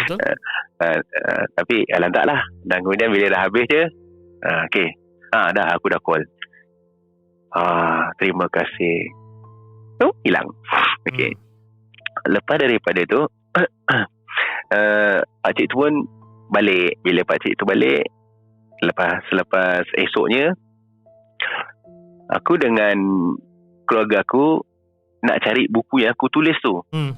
Betul? uh, uh, tapi alhamdulillah lah. Dan kemudian bila dah habis je uh, okay ah dah aku dah call. Ah terima kasih. Tu hilang. Okay lepas daripada tu uh, pakcik tu pun balik. Bila pakcik tu balik lepas selepas esoknya aku dengan keluarga aku nak cari buku yang aku tulis tu Hmm.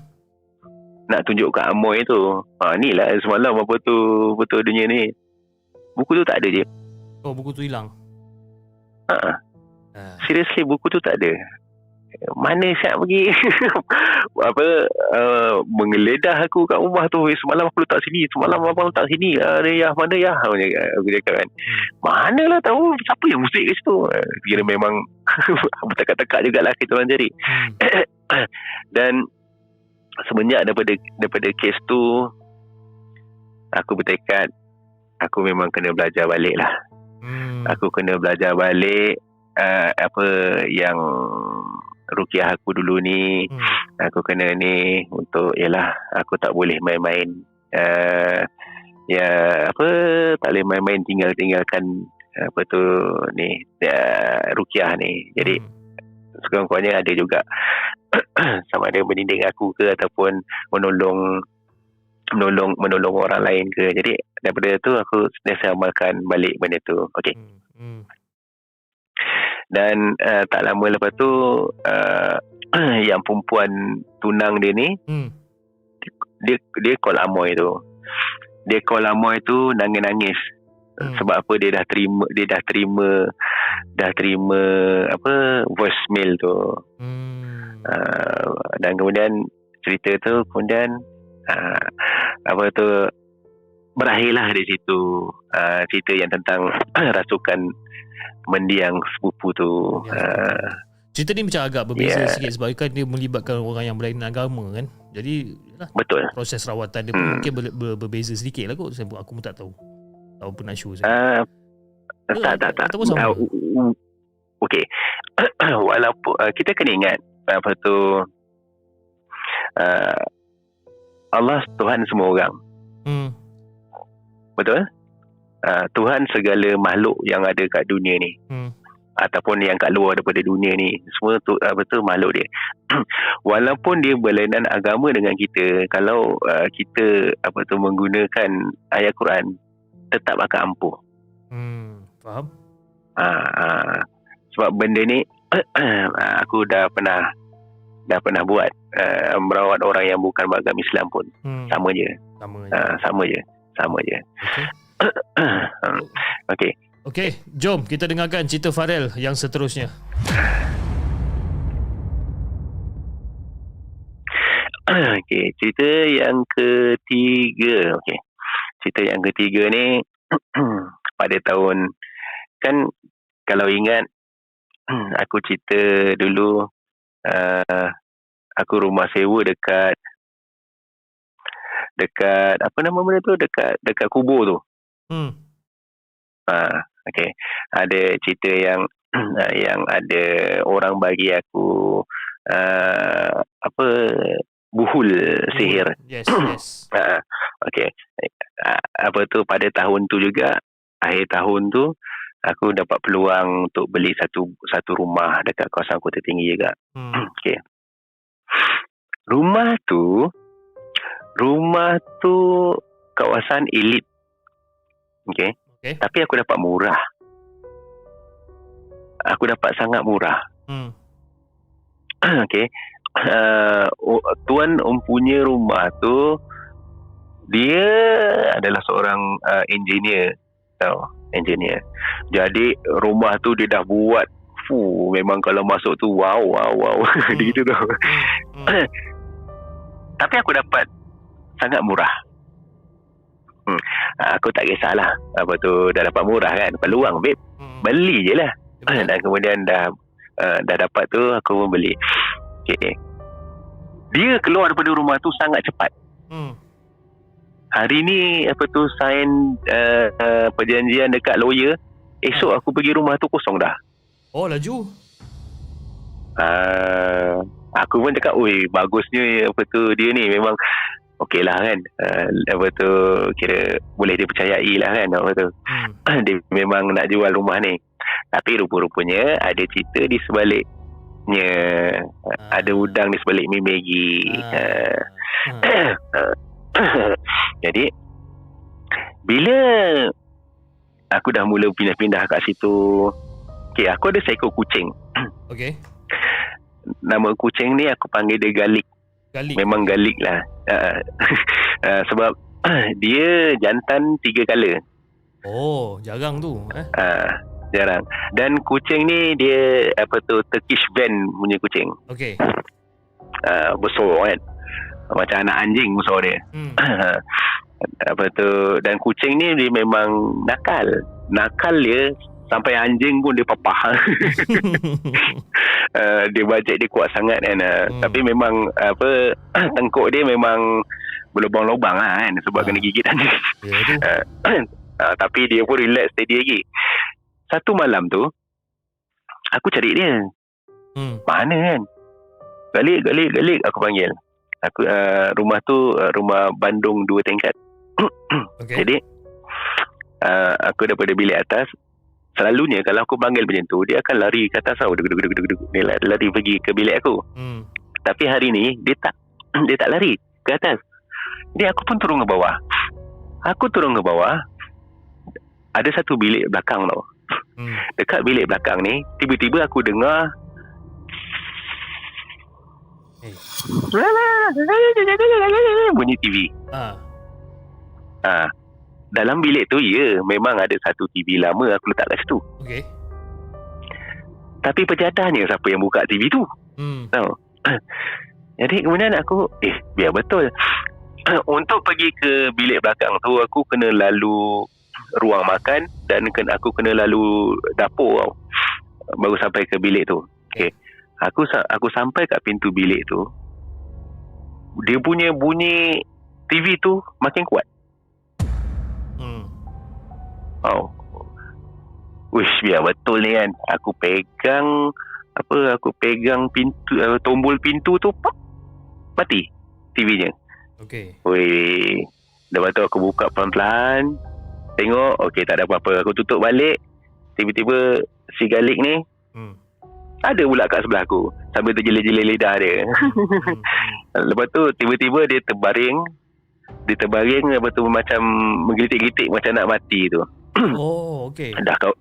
nak tunjuk kat Amoy tu ha, ni lah semalam apa tu betul dunia ni buku tu tak ada je Oh, buku tu hilang. ha, Ah. seriously buku tu tak ada mana siap pergi? Apa uh, menggeledah aku kat rumah tu. "Eh, semalam aku letak sini semalam abang letak sini. Uh, ya mana ya? Aku cakap, aku cakap kan mana lah tahu siapa yang musik kat situ? Uh, kira memang bertekak-tekak jugalah kita orang cari Hmm. dan semenjak daripada daripada kes tu aku bertekad aku memang kena belajar balik lah Hmm. aku kena belajar balik uh, apa yang rukiah aku dulu ni Hmm. aku kena ni untuk yalah aku tak boleh main-main uh, ya apa tak boleh main-main tinggal tinggalkan apa tu ni uh, rukiah ni jadi Hmm. sekurang-kurangnya ada juga sama ada mendidik aku ke ataupun menolong menolong menolong orang lain ke jadi daripada tu aku sentiasa amalkan balik benda tu okey Hmm. Hmm. Dan uh, tak lama lepas tu uh, yang perempuan tunang dia ni Hmm. dia dia call Amoy tu dia call Amoy tu nangis-nangis Hmm. sebab apa dia dah terima dia dah terima dah terima apa voicemail tu Hmm. uh, dan kemudian cerita tu kemudian uh, apa tu berakhirlah di situ uh, cerita yang tentang rasukan mendiang sepupu tu Ya. uh, Cerita ni macam agak berbeza Yeah. sikit sebab kan dia melibatkan orang yang berlainan agama kan. Jadi yalah, betul proses rawatan dia Hmm. mungkin ber, ber, berbeza sedikit lah kot. Saya, aku pun tak tahu. Tahu pun show saya. uh, Ya, tak tak tak ataupun sama. uh, okey walaupun uh, kita kena ingat apa tu uh, Allah Tuhan semua orang Hmm. Betul uh, Tuhan segala makhluk yang ada kat dunia ni Hmm. ataupun yang kat luar daripada dunia ni semua tu apa tu makhluk dia walaupun dia berlainan agama dengan kita kalau uh, kita apa tu menggunakan ayat Quran tetap akan ampuh Hmm. Faham? uh, uh, sebab benda ni aku dah pernah dah pernah buat uh, merawat orang yang bukan beragama Islam pun Hmm. sama je Sama je. uh, sama je sama je Okey. okey Okey, jom kita dengarkan cerita Farel yang seterusnya. Okey, cerita yang ketiga. Okey. Cerita yang ketiga ni pada tahun kan kalau ingat aku cerita dulu uh, aku rumah sewa dekat dekat apa nama benda tu dekat dekat kubur tu. Hmm. Ha, okey. Ada cerita yang yang ada orang bagi aku uh, apa buhul sihir. Yes, yes. Ha, okey. Apa tu pada tahun tu juga akhir tahun tu aku dapat peluang untuk beli satu satu rumah dekat kawasan Kota Tinggi juga. Hmm. Okey. Rumah tu rumah tu kawasan elit. Okey. Okey. Tapi aku dapat murah. Aku dapat sangat murah. Hmm. Okey. Uh, tuan mempunyai rumah tu dia adalah seorang uh, engineer tau engineer jadi rumah tu dia dah buat fu memang kalau masuk tu wow wow wow Hmm. gitu tau Hmm. Hmm. tapi aku dapat sangat murah hmm. Ah, aku tak kisahlah apa tu dah dapat murah kan peluang babe Hmm. beli je lah dan kemudian dah uh, dah dapat tu aku pun beli okay. dia keluar daripada rumah tu sangat cepat Hmm. hari ni apa tu sign uh, uh, perjanjian dekat lawyer esok aku pergi rumah tu kosong dah Oh, laju. uh, aku pun cakap, oi bagusnya apa tu dia ni memang okey lah kan. Uh, apa tu kira boleh dipercayai lah kan apa tu. Hmm. dia memang nak jual rumah ni. Tapi rupa-rupanya ada cerita di sebaliknya. Ah. Ada udang di sebalik mi Maggi. Ah. Uh, Hmm. Jadi bila aku dah mula pindah-pindah kat situ. Okay, aku ada seekor kucing. Okey. Nama kucing ni aku panggil dia Galik. Galik. Memang Galik lah. Uh, uh, sebab dia jantan tiga kala. Oh, jarang tu, eh. Uh, jarang. Dan kucing ni dia apa tu Turkish van punya kucing. Okey. Uh, besar kan. Macam anak anjing besar dia. Hmm. apa tu dan kucing ni dia memang nakal. Nakal dia sampai anjing pun dia papah. uh, dia bajet dia kuat sangat kan. Uh, Hmm. Tapi memang apa tengkuk dia memang berlubang-lubang lah kan sebab Ah. kena gigit anjing. ya tu. uh, tapi dia pun relax steady lagi. Satu malam tu aku cari dia. Hmm. Mana kan? Galik, galik, galik aku panggil. Aku uh, rumah tu uh, rumah Bandung dua tingkat. Okey. Jadi uh, aku daripada bilik atas selalunya kalau aku panggil macam tu dia akan lari ke atas tau. Duk, duk, duk, duk, duk. Dia la- lari pergi ke bilik aku. Hmm. Tapi hari ni dia tak dia tak lari ke atas. Jadi aku pun turun ke bawah. Aku turun ke bawah. Ada satu bilik belakang tau. Hmm. Dekat bilik belakang ni tiba-tiba aku dengar Eh. bunyi TV. Ah. Ha. Dalam bilik tu ya memang ada satu TV lama aku letak kat situ. Okey. Tapi pejadahnya siapa yang buka TV tu? Hmm. Jadi kemudian aku eh biar betul. Untuk pergi ke bilik belakang tu aku kena lalu ruang makan dan kena aku kena lalu dapur tau. Baru sampai ke bilik tu. Okey. Aku aku sampai kat pintu bilik tu. Dia punya bunyi TV tu makin kuat. Oh. Wish biar betul ni kan. Aku pegang apa aku pegang pintu uh, tombol pintu tu pop mati TV-nya. Okey. Weh. Lepas tu aku buka pelan-pelan. Tengok okey tak ada apa-apa. Aku tutup balik. Tiba-tiba si Galik ni Hmm. ada pula kat sebelah aku sambil terjelir-jelir lidah dia. Hmm. Lepas tu tiba-tiba dia terbaring. Dia terbaring lepas tu macam menggelitik-gelitik macam nak mati tu. Oh, okey. dah kau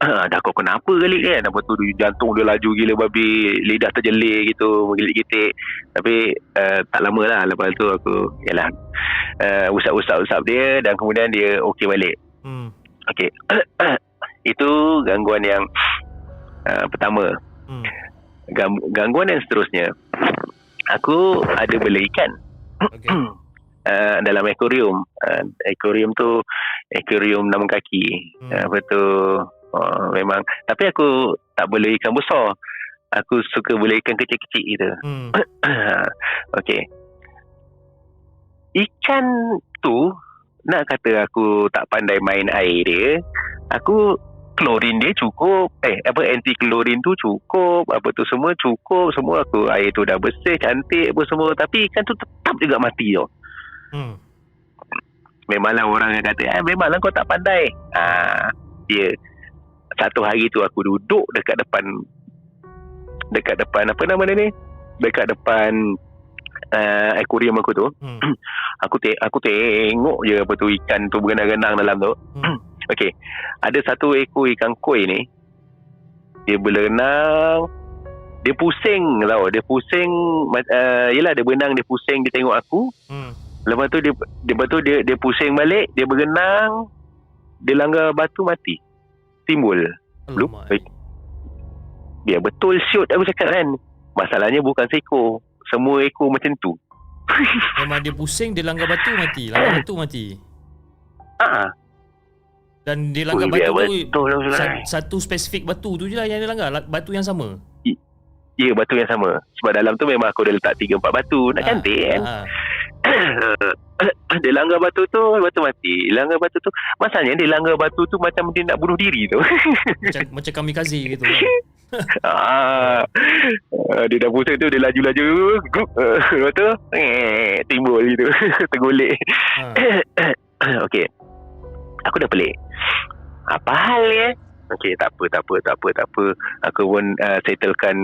dah kau kenapa kali kan apa tu jantung dia laju gila babi lidah terjelir gitu menggigit-gitik tapi uh, tak lama lah lepas tu aku yalah uh, usap-usap-usap dia dan kemudian dia okey balik Hmm. okey itu gangguan yang uh, pertama Hmm. Gang- gangguan yang seterusnya aku ada bela ikan Okey. Uh, dalam akuarium uh, akuarium tu akuarium enam kaki. Hmm. hmm. apa tu uh, memang. Tapi aku tak boleh ikan besar. Aku suka boleh ikan kecil-kecil gitu. Hmm. okey. Ikan tu nak kata aku tak pandai main air dia aku klorin dia cukup. Eh apa anti klorin tu cukup. Apa tu semua cukup. Semua aku air tu dah bersih cantik apa semua. Tapi ikan tu tetap juga mati tau Hmm. Memanglah orang yang kata eh, Memanglah kau tak pandai ah, Ya Satu hari tu aku duduk Dekat depan Dekat depan Apa nama dia ni Dekat depan uh, Aquarium aku tu Hmm. Aku te- aku tengok je Apa tu ikan tu Berenang-renang dalam tu Hmm. Okey Ada satu ekor ikan koi ni Dia berenang Dia pusing tau Dia pusing uh, Yelah dia berenang Dia pusing Dia tengok aku Hmm. Lepas tu dia, dia lepas tu dia dia pusing balik, dia berenang, dia langgar batu mati. Timbul. Belum? Eh, Biar betul siut aku cakap kan. Masalahnya bukan seekor. Semua ekor macam tu. Memang dia pusing Dia langgar batu mati Langgar batu mati Ah, Dan dia langgar Ui, biar batu tu betul lah. sa- Satu spesifik batu tu je lah Yang dia langgar La- Batu yang sama Ya, batu yang sama. Sebab dalam tu memang aku dah letak 3 4 batu. Nak Ah, cantik kan. ah. dia langgar batu tu, batu mati. Langgar batu tu, masalahnya dia langgar batu tu macam dia nak bunuh diri tu. Macam, macam kamikaze gitu kan ah, ah, dia dah pusing tu dia laju-laju grup uh, lepas tu eh, timbul gitu tergolek Ha. okey aku dah pelik apa hal ni eh okey tak apa tak apa tak apa tak apa aku pun uh, settlekan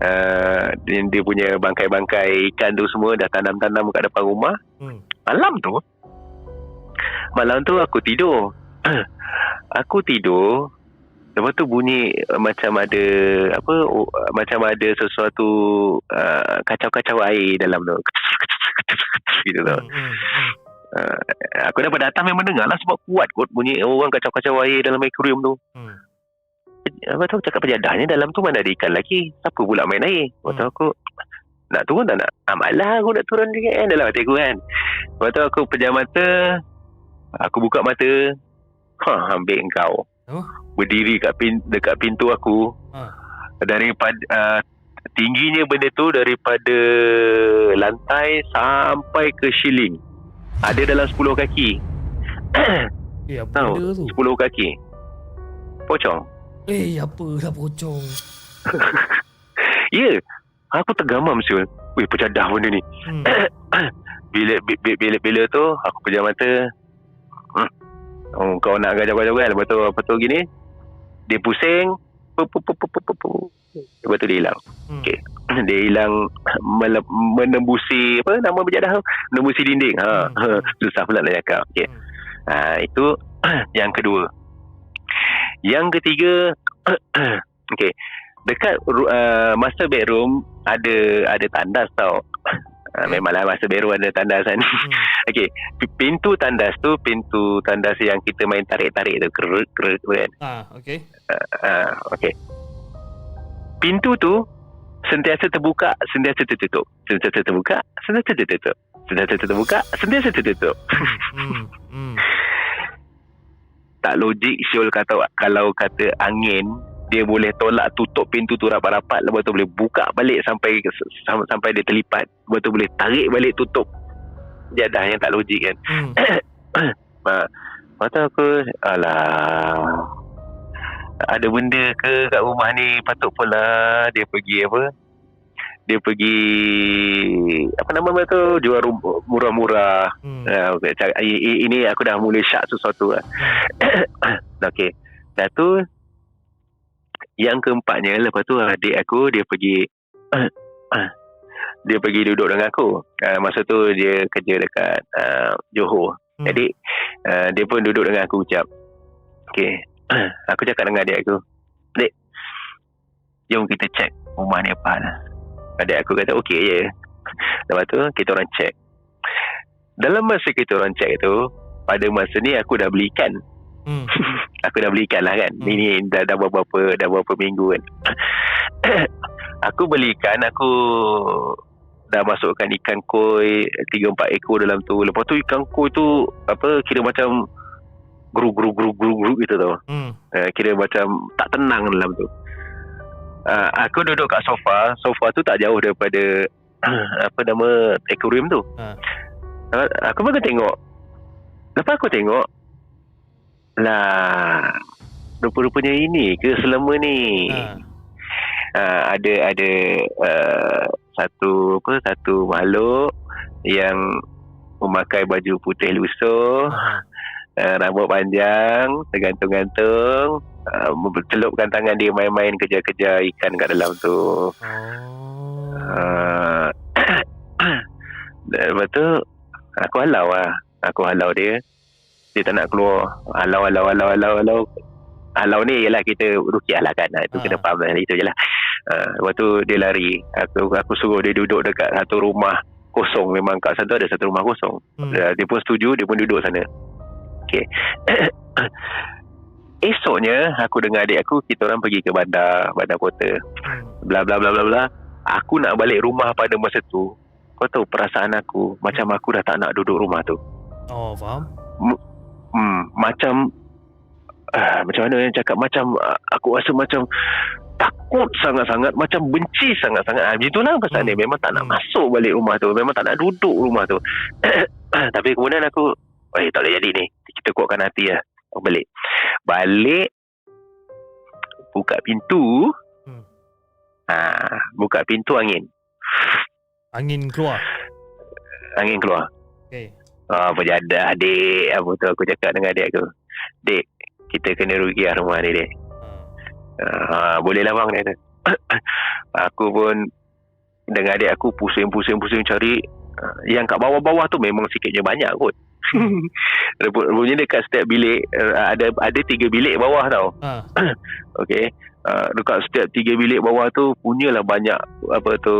uh, dia, dia punya bangkai-bangkai ikan tu semua dah tanam-tanam kat depan rumah Hmm. malam tu malam tu aku tidur aku tidur lepas tu bunyi uh, macam ada apa uh, macam ada sesuatu uh, kacau-kacau air dalam tu gitu tau Hmm, hmm, hmm. uh, aku dapat datang memang dengar lah sebab kuat kot bunyi orang kacau-kacau air dalam akuarium tu Hmm. Lepas tu aku cakap penjadahnya dalam tu mana ada ikan lagi? Siapa pula main air? Lepas tu Hmm. aku nak turun tak nak? Ah, malah aku nak turun juga kan dalam hati aku kan. Lepas tu aku pejam mata aku buka mata ha, ambil engkau. Oh. berdiri kat pin, dekat pintu aku. Ha. daripada uh, tingginya benda tu daripada lantai sampai ke shilling ada dalam 10 kaki. Eh apa Tahu. benda tu? 10 kaki. Pocong Eh apa dah pocong Ya, aku tergamam siul. Weh, pecadah benda ni. hmm. Bila bila bila, bila tu aku pejam mata. Hmm. Oh, kau nak gajau-gajau kan? Lepas tu apa tu gini? Dia pusing. Pu, pu, pu, pu, pu, pu, pu. Lepas tu dia hilang. Hmm. Okey. Dia hilang mele, menembusi apa nama berjadah tu? Menembusi dinding. Ha. Hmm. Susah pula nak cakap. Okey. Hmm. Ha, itu yang kedua. Yang ketiga, okey, dekat uh, master bedroom ada ada tandas tau. Uh, memanglah master bedroom ada tandas kan. Hmm. okey, pintu tandas tu pintu tandas yang kita main tarik-tarik tu kerut kerut kan. Ah, okey. Uh, okey. Pintu tu sentiasa terbuka, sentiasa tertutup. Sentiasa terbuka, sentiasa tertutup. Sentiasa terbuka, sentiasa tertutup. Hmm. Hmm. tak logik Syul kata kalau kata angin dia boleh tolak tutup pintu tu rapat-rapat lepas tu boleh buka balik sampai sam- sampai dia terlipat. Lepas tu boleh tarik balik tutup. Jadah yang tak logik kan. Hmm. ha. lepas tu aku alah. Ada benda ke kat rumah ni? Patut pula dia pergi apa dia pergi apa nama tu jual rum- murah-murah Hmm. Uh, okay. I- i- ini aku dah mula syak sesuatu lah. Okey. Dah tu yang keempatnya lepas tu adik aku dia pergi dia pergi duduk dengan aku. Uh, masa tu dia kerja dekat uh, Johor. Hmm. Jadi uh, dia pun duduk dengan aku jap. Okey. aku cakap dengan adik aku, "Dek, jom kita check rumah ni apa hal." Adik aku kata, "Okey je." Lepas tu kita orang check. Dalam masa kita orang check tu, pada masa ni aku dah beli ikan. Hmm. aku dah beli ikan lah kan. Hmm. Ini dah, dah beberapa dah beberapa minggu kan. aku beli ikan, aku dah masukkan ikan koi 3 4 ekor dalam tu. Lepas tu ikan koi tu apa kira macam gru gru gru gru gru gitu tau. Hmm. Uh, kira macam tak tenang dalam tu. Uh, aku duduk kat sofa, sofa tu tak jauh daripada apa nama aquarium tu. Ha. Uh, aku baru tengok. Lepas aku tengok lah rupa-rupanya ini ke selama ni. Ha. Uh, ada ada uh, satu apa satu makhluk yang memakai baju putih lusuh Ha. Uh, rambut panjang tergantung-gantung. Uh, celupkan tangan dia main-main kejar-kejar ikan kat dalam tu. Uh, lepas tu aku halau lah. Aku halau dia. Dia tak nak keluar. Halau halau halau halau halau. Halau ni ialah kita rukiah lah kan. Itu Ah. kena faham lah. Itu je lah. Uh, lepas tu dia lari. Aku aku suruh dia duduk dekat satu rumah kosong. Memang kat sana ada satu rumah kosong. Hmm. dia, dia pun setuju dia pun duduk sana okey. Esoknya aku dengan adik aku kita orang pergi ke bandar bandar kota. Hmm. bla bla bla bla bla. Aku nak balik rumah pada masa tu. Kau tahu perasaan aku macam aku dah tak nak duduk rumah tu. Oh, faham? hmm, macam uh, macam mana yang cakap? Macam uh, aku rasa macam takut sangat-sangat macam benci sangat-sangat. Ah, begitulah perasaan Hmm. dia memang tak nak Hmm. masuk balik rumah tu. Memang tak nak duduk rumah tu. Tapi kemudian aku eh tak boleh jadi ni kita kuatkan hati lah aku balik balik buka pintu Ah, buka pintu angin. Angin keluar. Angin keluar. Okay. Ah, apa jadah adik. Apa tu aku cakap dengan adik aku. Dek, kita kena rugi lah rumah ni dek. Ah, boleh lah bang dia aku pun dengan adik aku pusing-pusing-pusing cari ah, yang kat bawah-bawah tu memang sikitnya banyak kot. Rupanya dekat setiap bilik ah, ada ada tiga bilik bawah tau. Ha. Okey. Uh, dekat setiap tiga bilik bawah tu punyalah banyak apa tu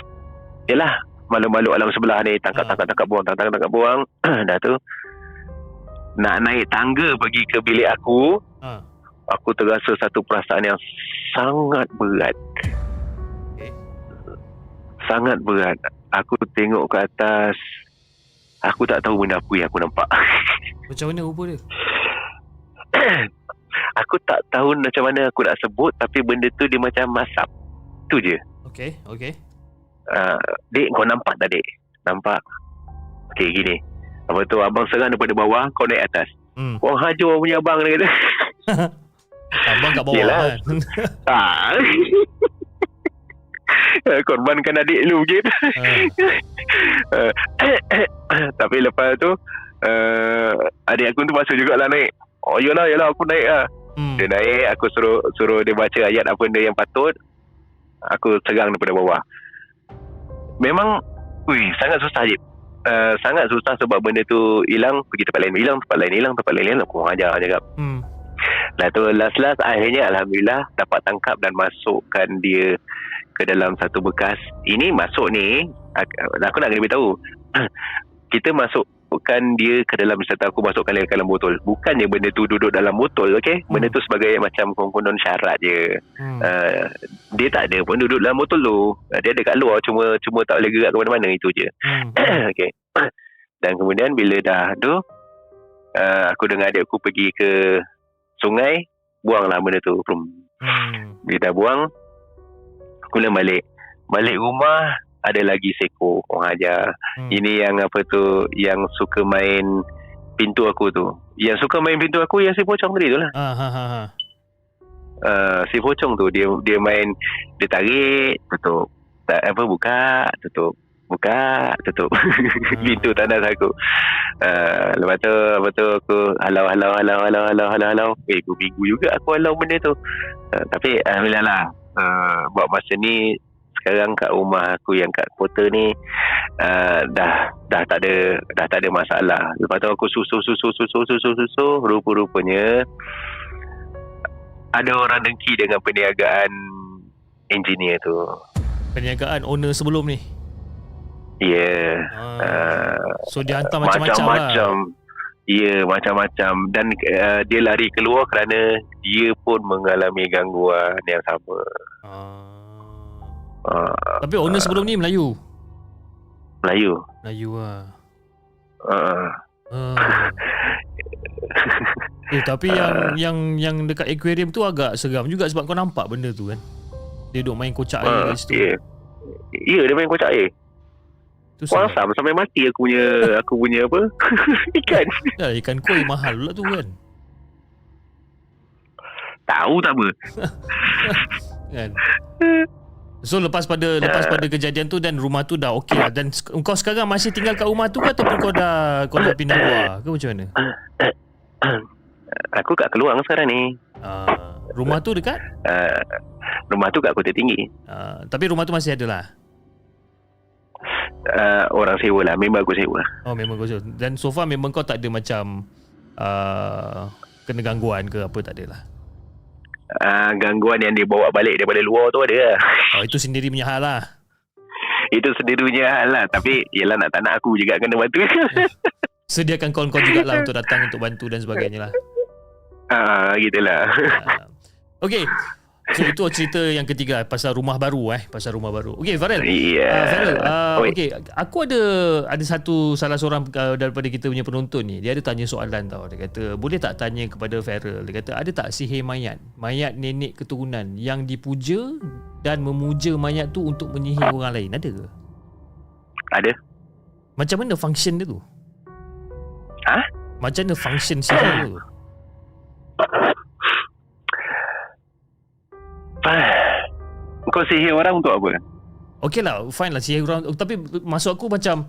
Yalah Makhluk-makhluk alam sebelah ni Tangkap-tangkap tangkap buang Tangkap-tangkap buang Dah tu Nak naik tangga pergi ke bilik aku Ha. Aku terasa satu perasaan yang Sangat berat Okey. Sangat berat Aku tengok ke atas Aku tak tahu benda apa yang aku nampak Macam mana rupa dia? Aku tak tahu macam mana aku nak sebut Tapi benda tu dia macam masap Tu je Okay, okay. uh, Dek kau nampak tak dek Nampak Okay gini Apa tu abang serang daripada bawah Kau naik atas Hmm. Kau hajar punya abang dia kata Abang kat bawah Yelah. kan. ah. Korbankan adik lu gitu ha. Tapi lepas tu uh, Adik aku tu masuk jugalah naik Oh yalah yalah aku naik lah Hmm. Dia naik Aku suruh Suruh dia baca ayat Apa benda yang patut Aku serang daripada bawah Memang Ui sangat susah je uh, Sangat susah sebab benda tu Hilang Pergi tempat lain Hilang tempat lain Hilang tempat lain Hilang Aku ajar cakap Hmm. Lah tu last-last Akhirnya Alhamdulillah Dapat tangkap dan masukkan dia Ke dalam satu bekas Ini masuk ni ak- Aku nak kena beritahu Kita masukkan dia ke dalam Serta aku masukkan dia ke dalam botol Bukannya benda tu duduk dalam botol okay? Benda tu sebagai macam Konon syarat je Hmm. uh, Dia tak ada pun duduk dalam botol tu uh, Dia ada kat luar Cuma cuma tak boleh gerak ke mana-mana Itu je Hmm. okay. Dan kemudian bila dah tu uh, Aku dengan adik aku pergi ke Sungai Buanglah benda tu Prum. Hmm. Bila dah buang Kemudian balik Balik rumah Ada lagi seko Orang ajar Hmm. Ini yang apa tu Yang suka main Pintu aku tu Yang suka main pintu aku Yang si pocong tadi tu lah Ah, ha, ha, ha. uh, Si pocong tu Dia dia main Dia tarik Tutup tak, Apa buka Tutup Buka Tutup. Pintu tandas aku uh, Lepas tu Lepas tu aku Halau halau halau halau halau halau halau. Eh minggu juga aku halau benda tu. Uh, Tapi Alhamdulillah lah. Uh, Buat masa ni Sekarang kat rumah aku Yang kat kota ni uh, Dah Dah tak ada Dah tak ada masalah. Lepas tu aku susu susu susu susu susu Rupa-rupanya Ada orang dengki dengan perniagaan Engineer tu. Perniagaan owner sebelum ni. Ya yeah. Ah. uh, So dia hantar macam-macam lah. macam-macam. Ya, macam-macam dan uh, dia lari keluar kerana dia pun mengalami gangguan yang sama. Ah. Uh, Tapi owner sebelum ni Melayu. Melayu. Melayu lah. Uh, Ah. Eh tapi yang yang yang dekat aquarium tu agak seram juga sebab kau nampak benda tu kan. Dia duduk main kocak air uh, kat situ. ya. Ya, dia main kocak air. Tu seram. Kuasam sampai mati aku punya aku punya apa? Ikan. Dah ikan koi mahal pula tu kan. Tahu tak apa. Kan. So lepas pada lepas pada kejadian tu dan rumah tu dah okey lah dan kau sekarang masih tinggal kat rumah tu ke ataupun kau dah kau dah pindah keluar ke macam mana? Aku kat Keluang sekarang ni. Ah, rumah tu dekat? Uh, rumah tu kat Kota Tinggi. Ah, tapi rumah tu masih ada lah. Uh, orang sewa lah. Memang aku sewa. Oh memang kau dan so far memang kau tak ada macam uh, kena gangguan ke apa tak ada lah. Uh, gangguan yang dia bawa balik daripada luar tu ada lah. Oh itu sendiri punya hal lah. Itu sendirinya hal lah Tapi Yelah nak tak nak aku juga Kena bantu Sediakan kawan kau jugalah untuk datang untuk bantu dan sebagainya lah. Ah, Gitulah Ah. Okay. So itu cerita yang ketiga pasal rumah baru eh, pasal rumah baru. Okay Farel. Ya Uh, Farel, uh, Oi. okay, aku ada ada satu salah seorang uh, daripada kita punya penonton ni. Dia ada tanya soalan tau. Dia kata, boleh tak tanya kepada Farel? Dia kata, ada tak sihir mayat? Mayat nenek keturunan yang dipuja dan memuja mayat tu untuk menyihir orang lain. Ada ke? Ada Macam mana function dia tu? Ha? Macam mana function sihir tu? kau sihir orang untuk apa? Okey lah Fine lah sihir orang Tapi masuk aku macam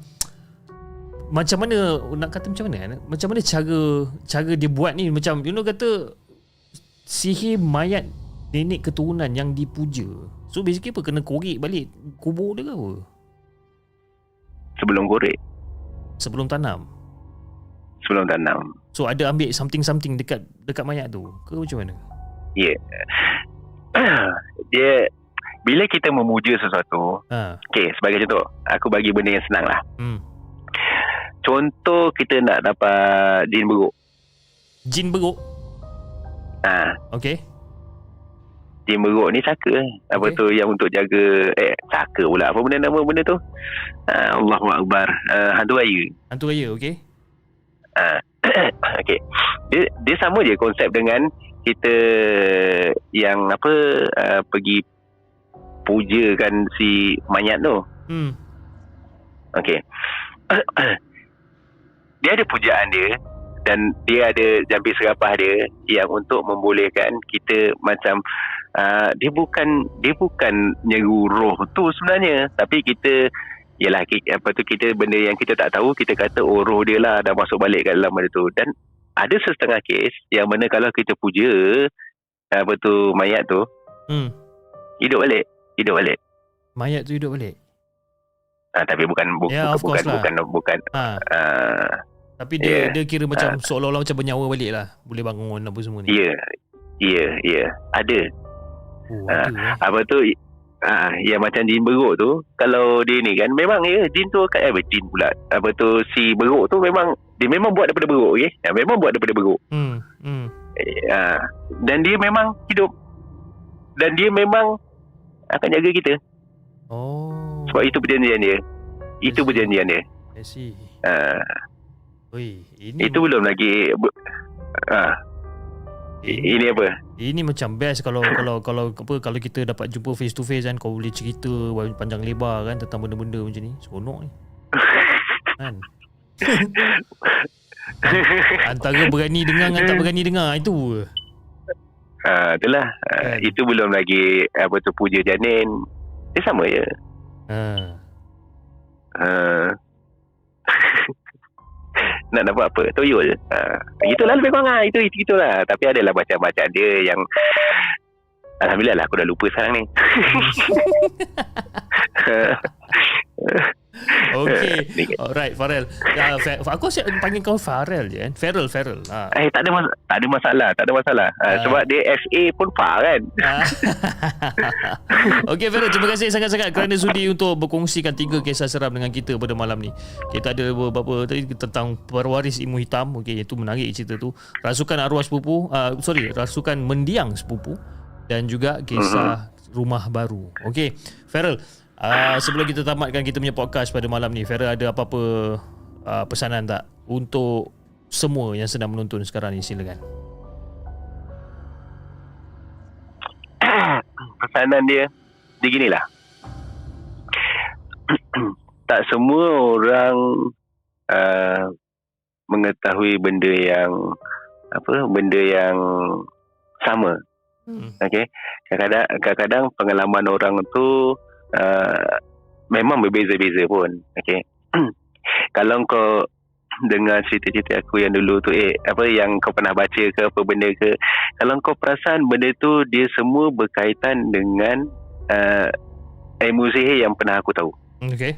Macam mana Nak kata macam mana eh? Macam mana cara Cara dia buat ni Macam you know kata Sihir mayat Nenek keturunan yang dipuja So basically apa Kena korek balik Kubur dia ke apa Sebelum korek, Sebelum tanam sebelum tanam. So ada ambil something-something Dekat dekat mayat tu Ke macam mana Ya. Yeah. Dia bila kita memuja sesuatu, ha. okey, sebagai contoh, aku bagi benda yang senang lah. hmm. Contoh kita nak dapat jin beruk. Jin beruk Ha, Okay jin beruk ni saka. Apa Okey. tu yang untuk jaga eh saka pula. Apa benda nama benda tu? Ha, Allahu akbar. Uh, hantu raya. Hantu raya okay Ha. Okey. Dia dia sama je konsep dengan kita yang apa uh, pergi pujakan si mayat tu. hmm. Okey. dia ada pujaan dia dan dia ada jambi serapah dia yang untuk membolehkan kita macam uh, dia bukan dia bukan nyeru roh tu sebenarnya tapi kita Yalah ki- apa tu kita benda yang kita tak tahu kita kata oh roh dia lah dah masuk balik kat dalam benda tu dan ada setengah kes yang mana kalau kita puja apa tu mayat tu hmm. hidup balik hidup balik Mayat tu hidup balik ha, tapi bukan bu- of bukan course lah. bukan bukan ha. uh, Tapi dia Yeah. dia kira macam seolah-olah macam bernyawa balik lah. Boleh bangun apa semua ni. Ya, ya, ya. Ada. Oh, ada eh. Apa tu? Ah, yang macam jin beruk tu, kalau dia ni kan, memang ya, jin tu eh, jin pula. Apa tu, si beruk tu memang, dia memang buat daripada beruk, okay? Ya, memang buat daripada beruk. Hmm. Hmm. Ah, dan dia memang hidup. Dan dia memang akan jaga kita. Oh. Sebab itu perjanjian dia. Itu perjanjian dia. I see. Ah, Oi, ini itu belum lagi... Ah, ini, ini apa? ini macam best kalau kalau kalau apa kalau kita dapat jumpa face to face kan kau boleh cerita panjang lebar kan tentang benda-benda macam ni. Seronok ni. Kan? Antara berani dengar dengan tak berani dengar itu. Ah, itulah. Ah, Kan. itu belum lagi apa tu puja janin. Dia sama je. Ha. Uh, nak dapat apa? Toyol. Uh, itulah lebih kurang lah. Itu, itu, itulah. Tapi adalah macam-macam dia yang Alhamdulillah lah aku dah lupa sekarang ni. Okay. Ni- Alright, Farel. Ya, Fa- aku asyik panggil kau Farel je kan. Farel, Farel. Ha. eh tak ada mas- tak ada masalah, tak ada masalah. Uh, Ah. sebab dia FA pun far kan. Okey Farel, terima kasih sangat-sangat kerana sudi untuk berkongsikan tiga kisah seram dengan kita pada malam ni. Kita ada beberapa tadi tentang perwaris ilmu hitam. Okey, itu menarik cerita tu. Rasukan arwah sepupu, uh, sorry, rasukan mendiang sepupu dan juga kisah rumah baru. Okey, Farel, uh, sebelum kita tamatkan kita punya podcast pada malam ni, Farel ada apa-apa uh, pesanan tak untuk semua yang sedang menonton sekarang ni silakan. Pesanan dia dia ginilah. tak semua orang uh, mengetahui benda yang apa benda yang sama Hmm. Okey. Kadang-kadang kadang-kadang pengalaman orang tu uh, memang berbeza-beza pun. Okey. Kalau kau dengar cerita-cerita aku yang dulu tu eh apa yang kau pernah baca ke apa benda ke kalau kau perasan benda tu dia semua berkaitan dengan uh, ilmu sihir yang pernah aku tahu. Okey.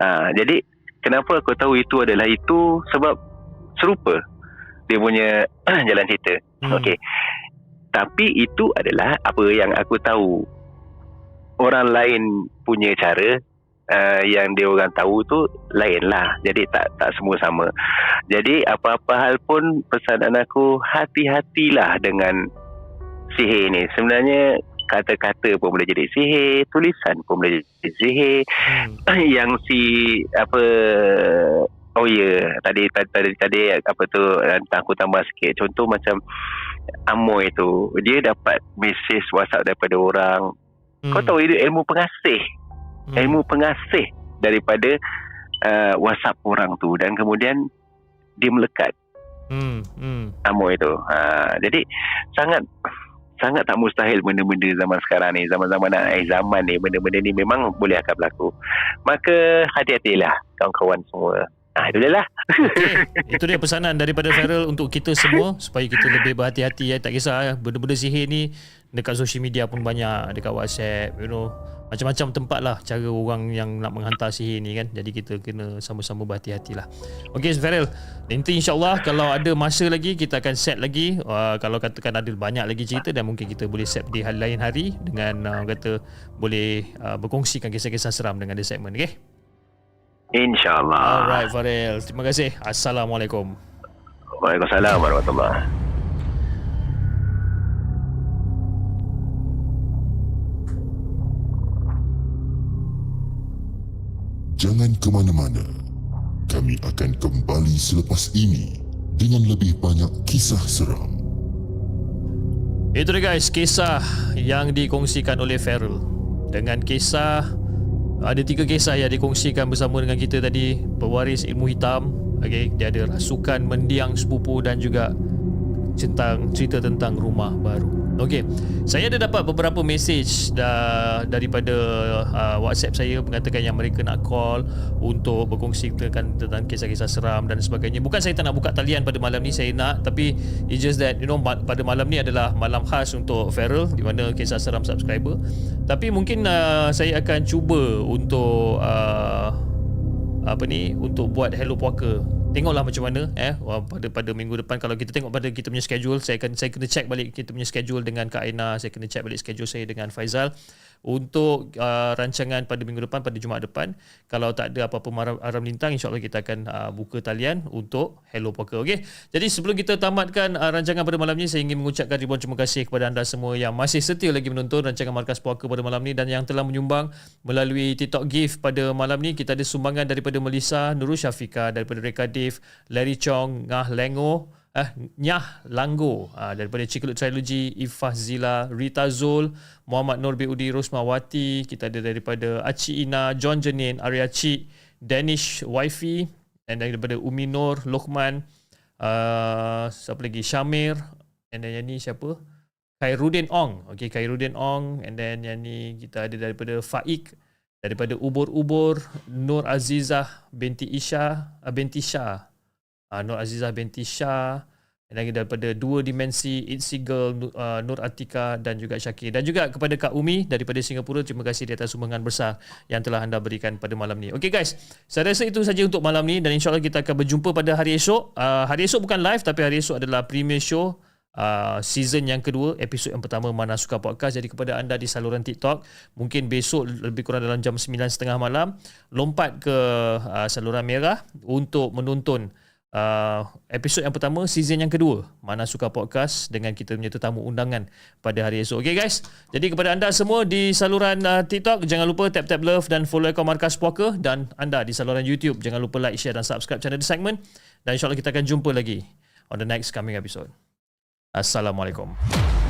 Ha, jadi kenapa aku tahu itu adalah itu sebab serupa dia punya jalan cerita. Hmm. Okey. Tapi itu adalah apa yang aku tahu. Orang lain punya cara uh, yang dia orang tahu tu lain lah. Jadi tak tak semua sama. Jadi apa-apa hal pun pesanan aku hati-hatilah dengan sihir ni. Sebenarnya kata-kata pun boleh jadi sihir, tulisan pun boleh jadi sihir. Hmm. yang si apa Oh ya, yeah. tadi tadi tadi, tadi apa tu aku tambah sikit. Contoh macam Amoy tu, dia dapat mesej WhatsApp daripada orang. Hmm. Kau tahu itu ilmu pengasih, Hmm. ilmu pengasih daripada uh, WhatsApp orang tu dan kemudian dia melekat Hmm. Hmm. Amoy tu. Ha, jadi sangat sangat tak mustahil benda-benda zaman sekarang ni zaman-zaman akhir zaman ni benda-benda ni memang boleh akan berlaku maka hati-hatilah kawan-kawan semua Ah itu dia lah. Okay. Itu dia pesanan daripada Feral untuk kita semua supaya kita lebih berhati-hati ya. Tak kisah ya. benda-benda sihir ni dekat social media pun banyak dekat WhatsApp you know macam-macam tempat lah cara orang yang nak menghantar sihir ni kan jadi kita kena sama-sama berhati-hati lah ok Feral nanti insyaAllah kalau ada masa lagi kita akan set lagi uh, kalau katakan ada banyak lagi cerita dan mungkin kita boleh set di hari lain hari dengan uh, kata boleh uh, berkongsikan kisah-kisah seram dengan dia segmen ok InsyaAllah. Alright Farel. Terima kasih. Assalamualaikum. Waalaikumsalam warahmatullahi Jangan ke mana-mana. Kami akan kembali selepas ini dengan lebih banyak kisah seram. Itu dia guys, kisah yang dikongsikan oleh Feral. Dengan kisah ada tiga kisah yang dikongsikan bersama dengan kita tadi pewaris ilmu hitam okay, dia ada rasukan mendiang sepupu dan juga tentang cerita tentang rumah baru. Okey, saya ada dapat beberapa message da, daripada uh, WhatsApp saya mengatakan yang mereka nak call untuk berkongsi tentang, tentang kisah-kisah seram dan sebagainya. Bukan saya tak nak buka talian pada malam ni, saya nak tapi it's just that you know pada malam ni adalah malam khas untuk Feral di mana kisah seram subscriber. Tapi mungkin uh, saya akan cuba untuk uh, apa ni untuk buat Hello Puaka tengoklah macam mana eh pada pada minggu depan kalau kita tengok pada kita punya schedule saya akan saya kena check balik kita punya schedule dengan Kak Aina saya kena check balik schedule saya dengan Faizal untuk uh, rancangan pada minggu depan pada Jumaat depan kalau tak ada apa-apa aram, aram lintang insyaallah kita akan uh, buka talian untuk Hello Poker okey? Jadi sebelum kita tamatkan uh, rancangan pada malam ni saya ingin mengucapkan ribuan terima kasih kepada anda semua yang masih setia lagi menonton rancangan Markas Poker pada malam ni dan yang telah menyumbang melalui TikTok gift pada malam ni. Kita ada sumbangan daripada Melissa Nurul Syafika daripada Reka Dave Larry Chong Ngah Lengo eh, Nyah Langgo uh, daripada Ciklut Trilogy Ifah Zila Rita Zul Muhammad Nur Biudi Rosmawati kita ada daripada Aci Ina John Jenin Arya Cik Danish Wifi dan daripada Umi Nur Lokman uh, siapa lagi? Syamir and then yang ni siapa? Khairuddin Ong. Okay Khairuddin Ong and then yang ni kita ada daripada Faik daripada Ubur-Ubur Nur Azizah binti Isha uh, binti Shah uh, Nur Azizah binti Shah dan daripada dua dimensi It's Girl uh, Nur Atika dan juga Syakir. Dan juga kepada Kak Umi daripada Singapura terima kasih di atas sumbangan besar yang telah anda berikan pada malam ni. Okay guys. Saya rasa itu saja untuk malam ni dan insyaAllah kita akan berjumpa pada hari esok. Uh, hari esok bukan live tapi hari esok adalah premier show Uh, season yang kedua episod yang pertama Mana Suka Podcast. Jadi kepada anda di saluran TikTok mungkin besok lebih kurang dalam jam 9.30 malam lompat ke uh, saluran merah untuk menonton uh, episod yang pertama season yang kedua mana suka podcast dengan kita punya tetamu undangan pada hari esok. Okay guys. Jadi kepada anda semua di saluran uh, TikTok jangan lupa tap tap love dan follow akaun Markas Poker dan anda di saluran YouTube. Jangan lupa like share dan subscribe channel The Segment. Dan insyaAllah kita akan jumpa lagi on the next coming episode. Assalamualaikum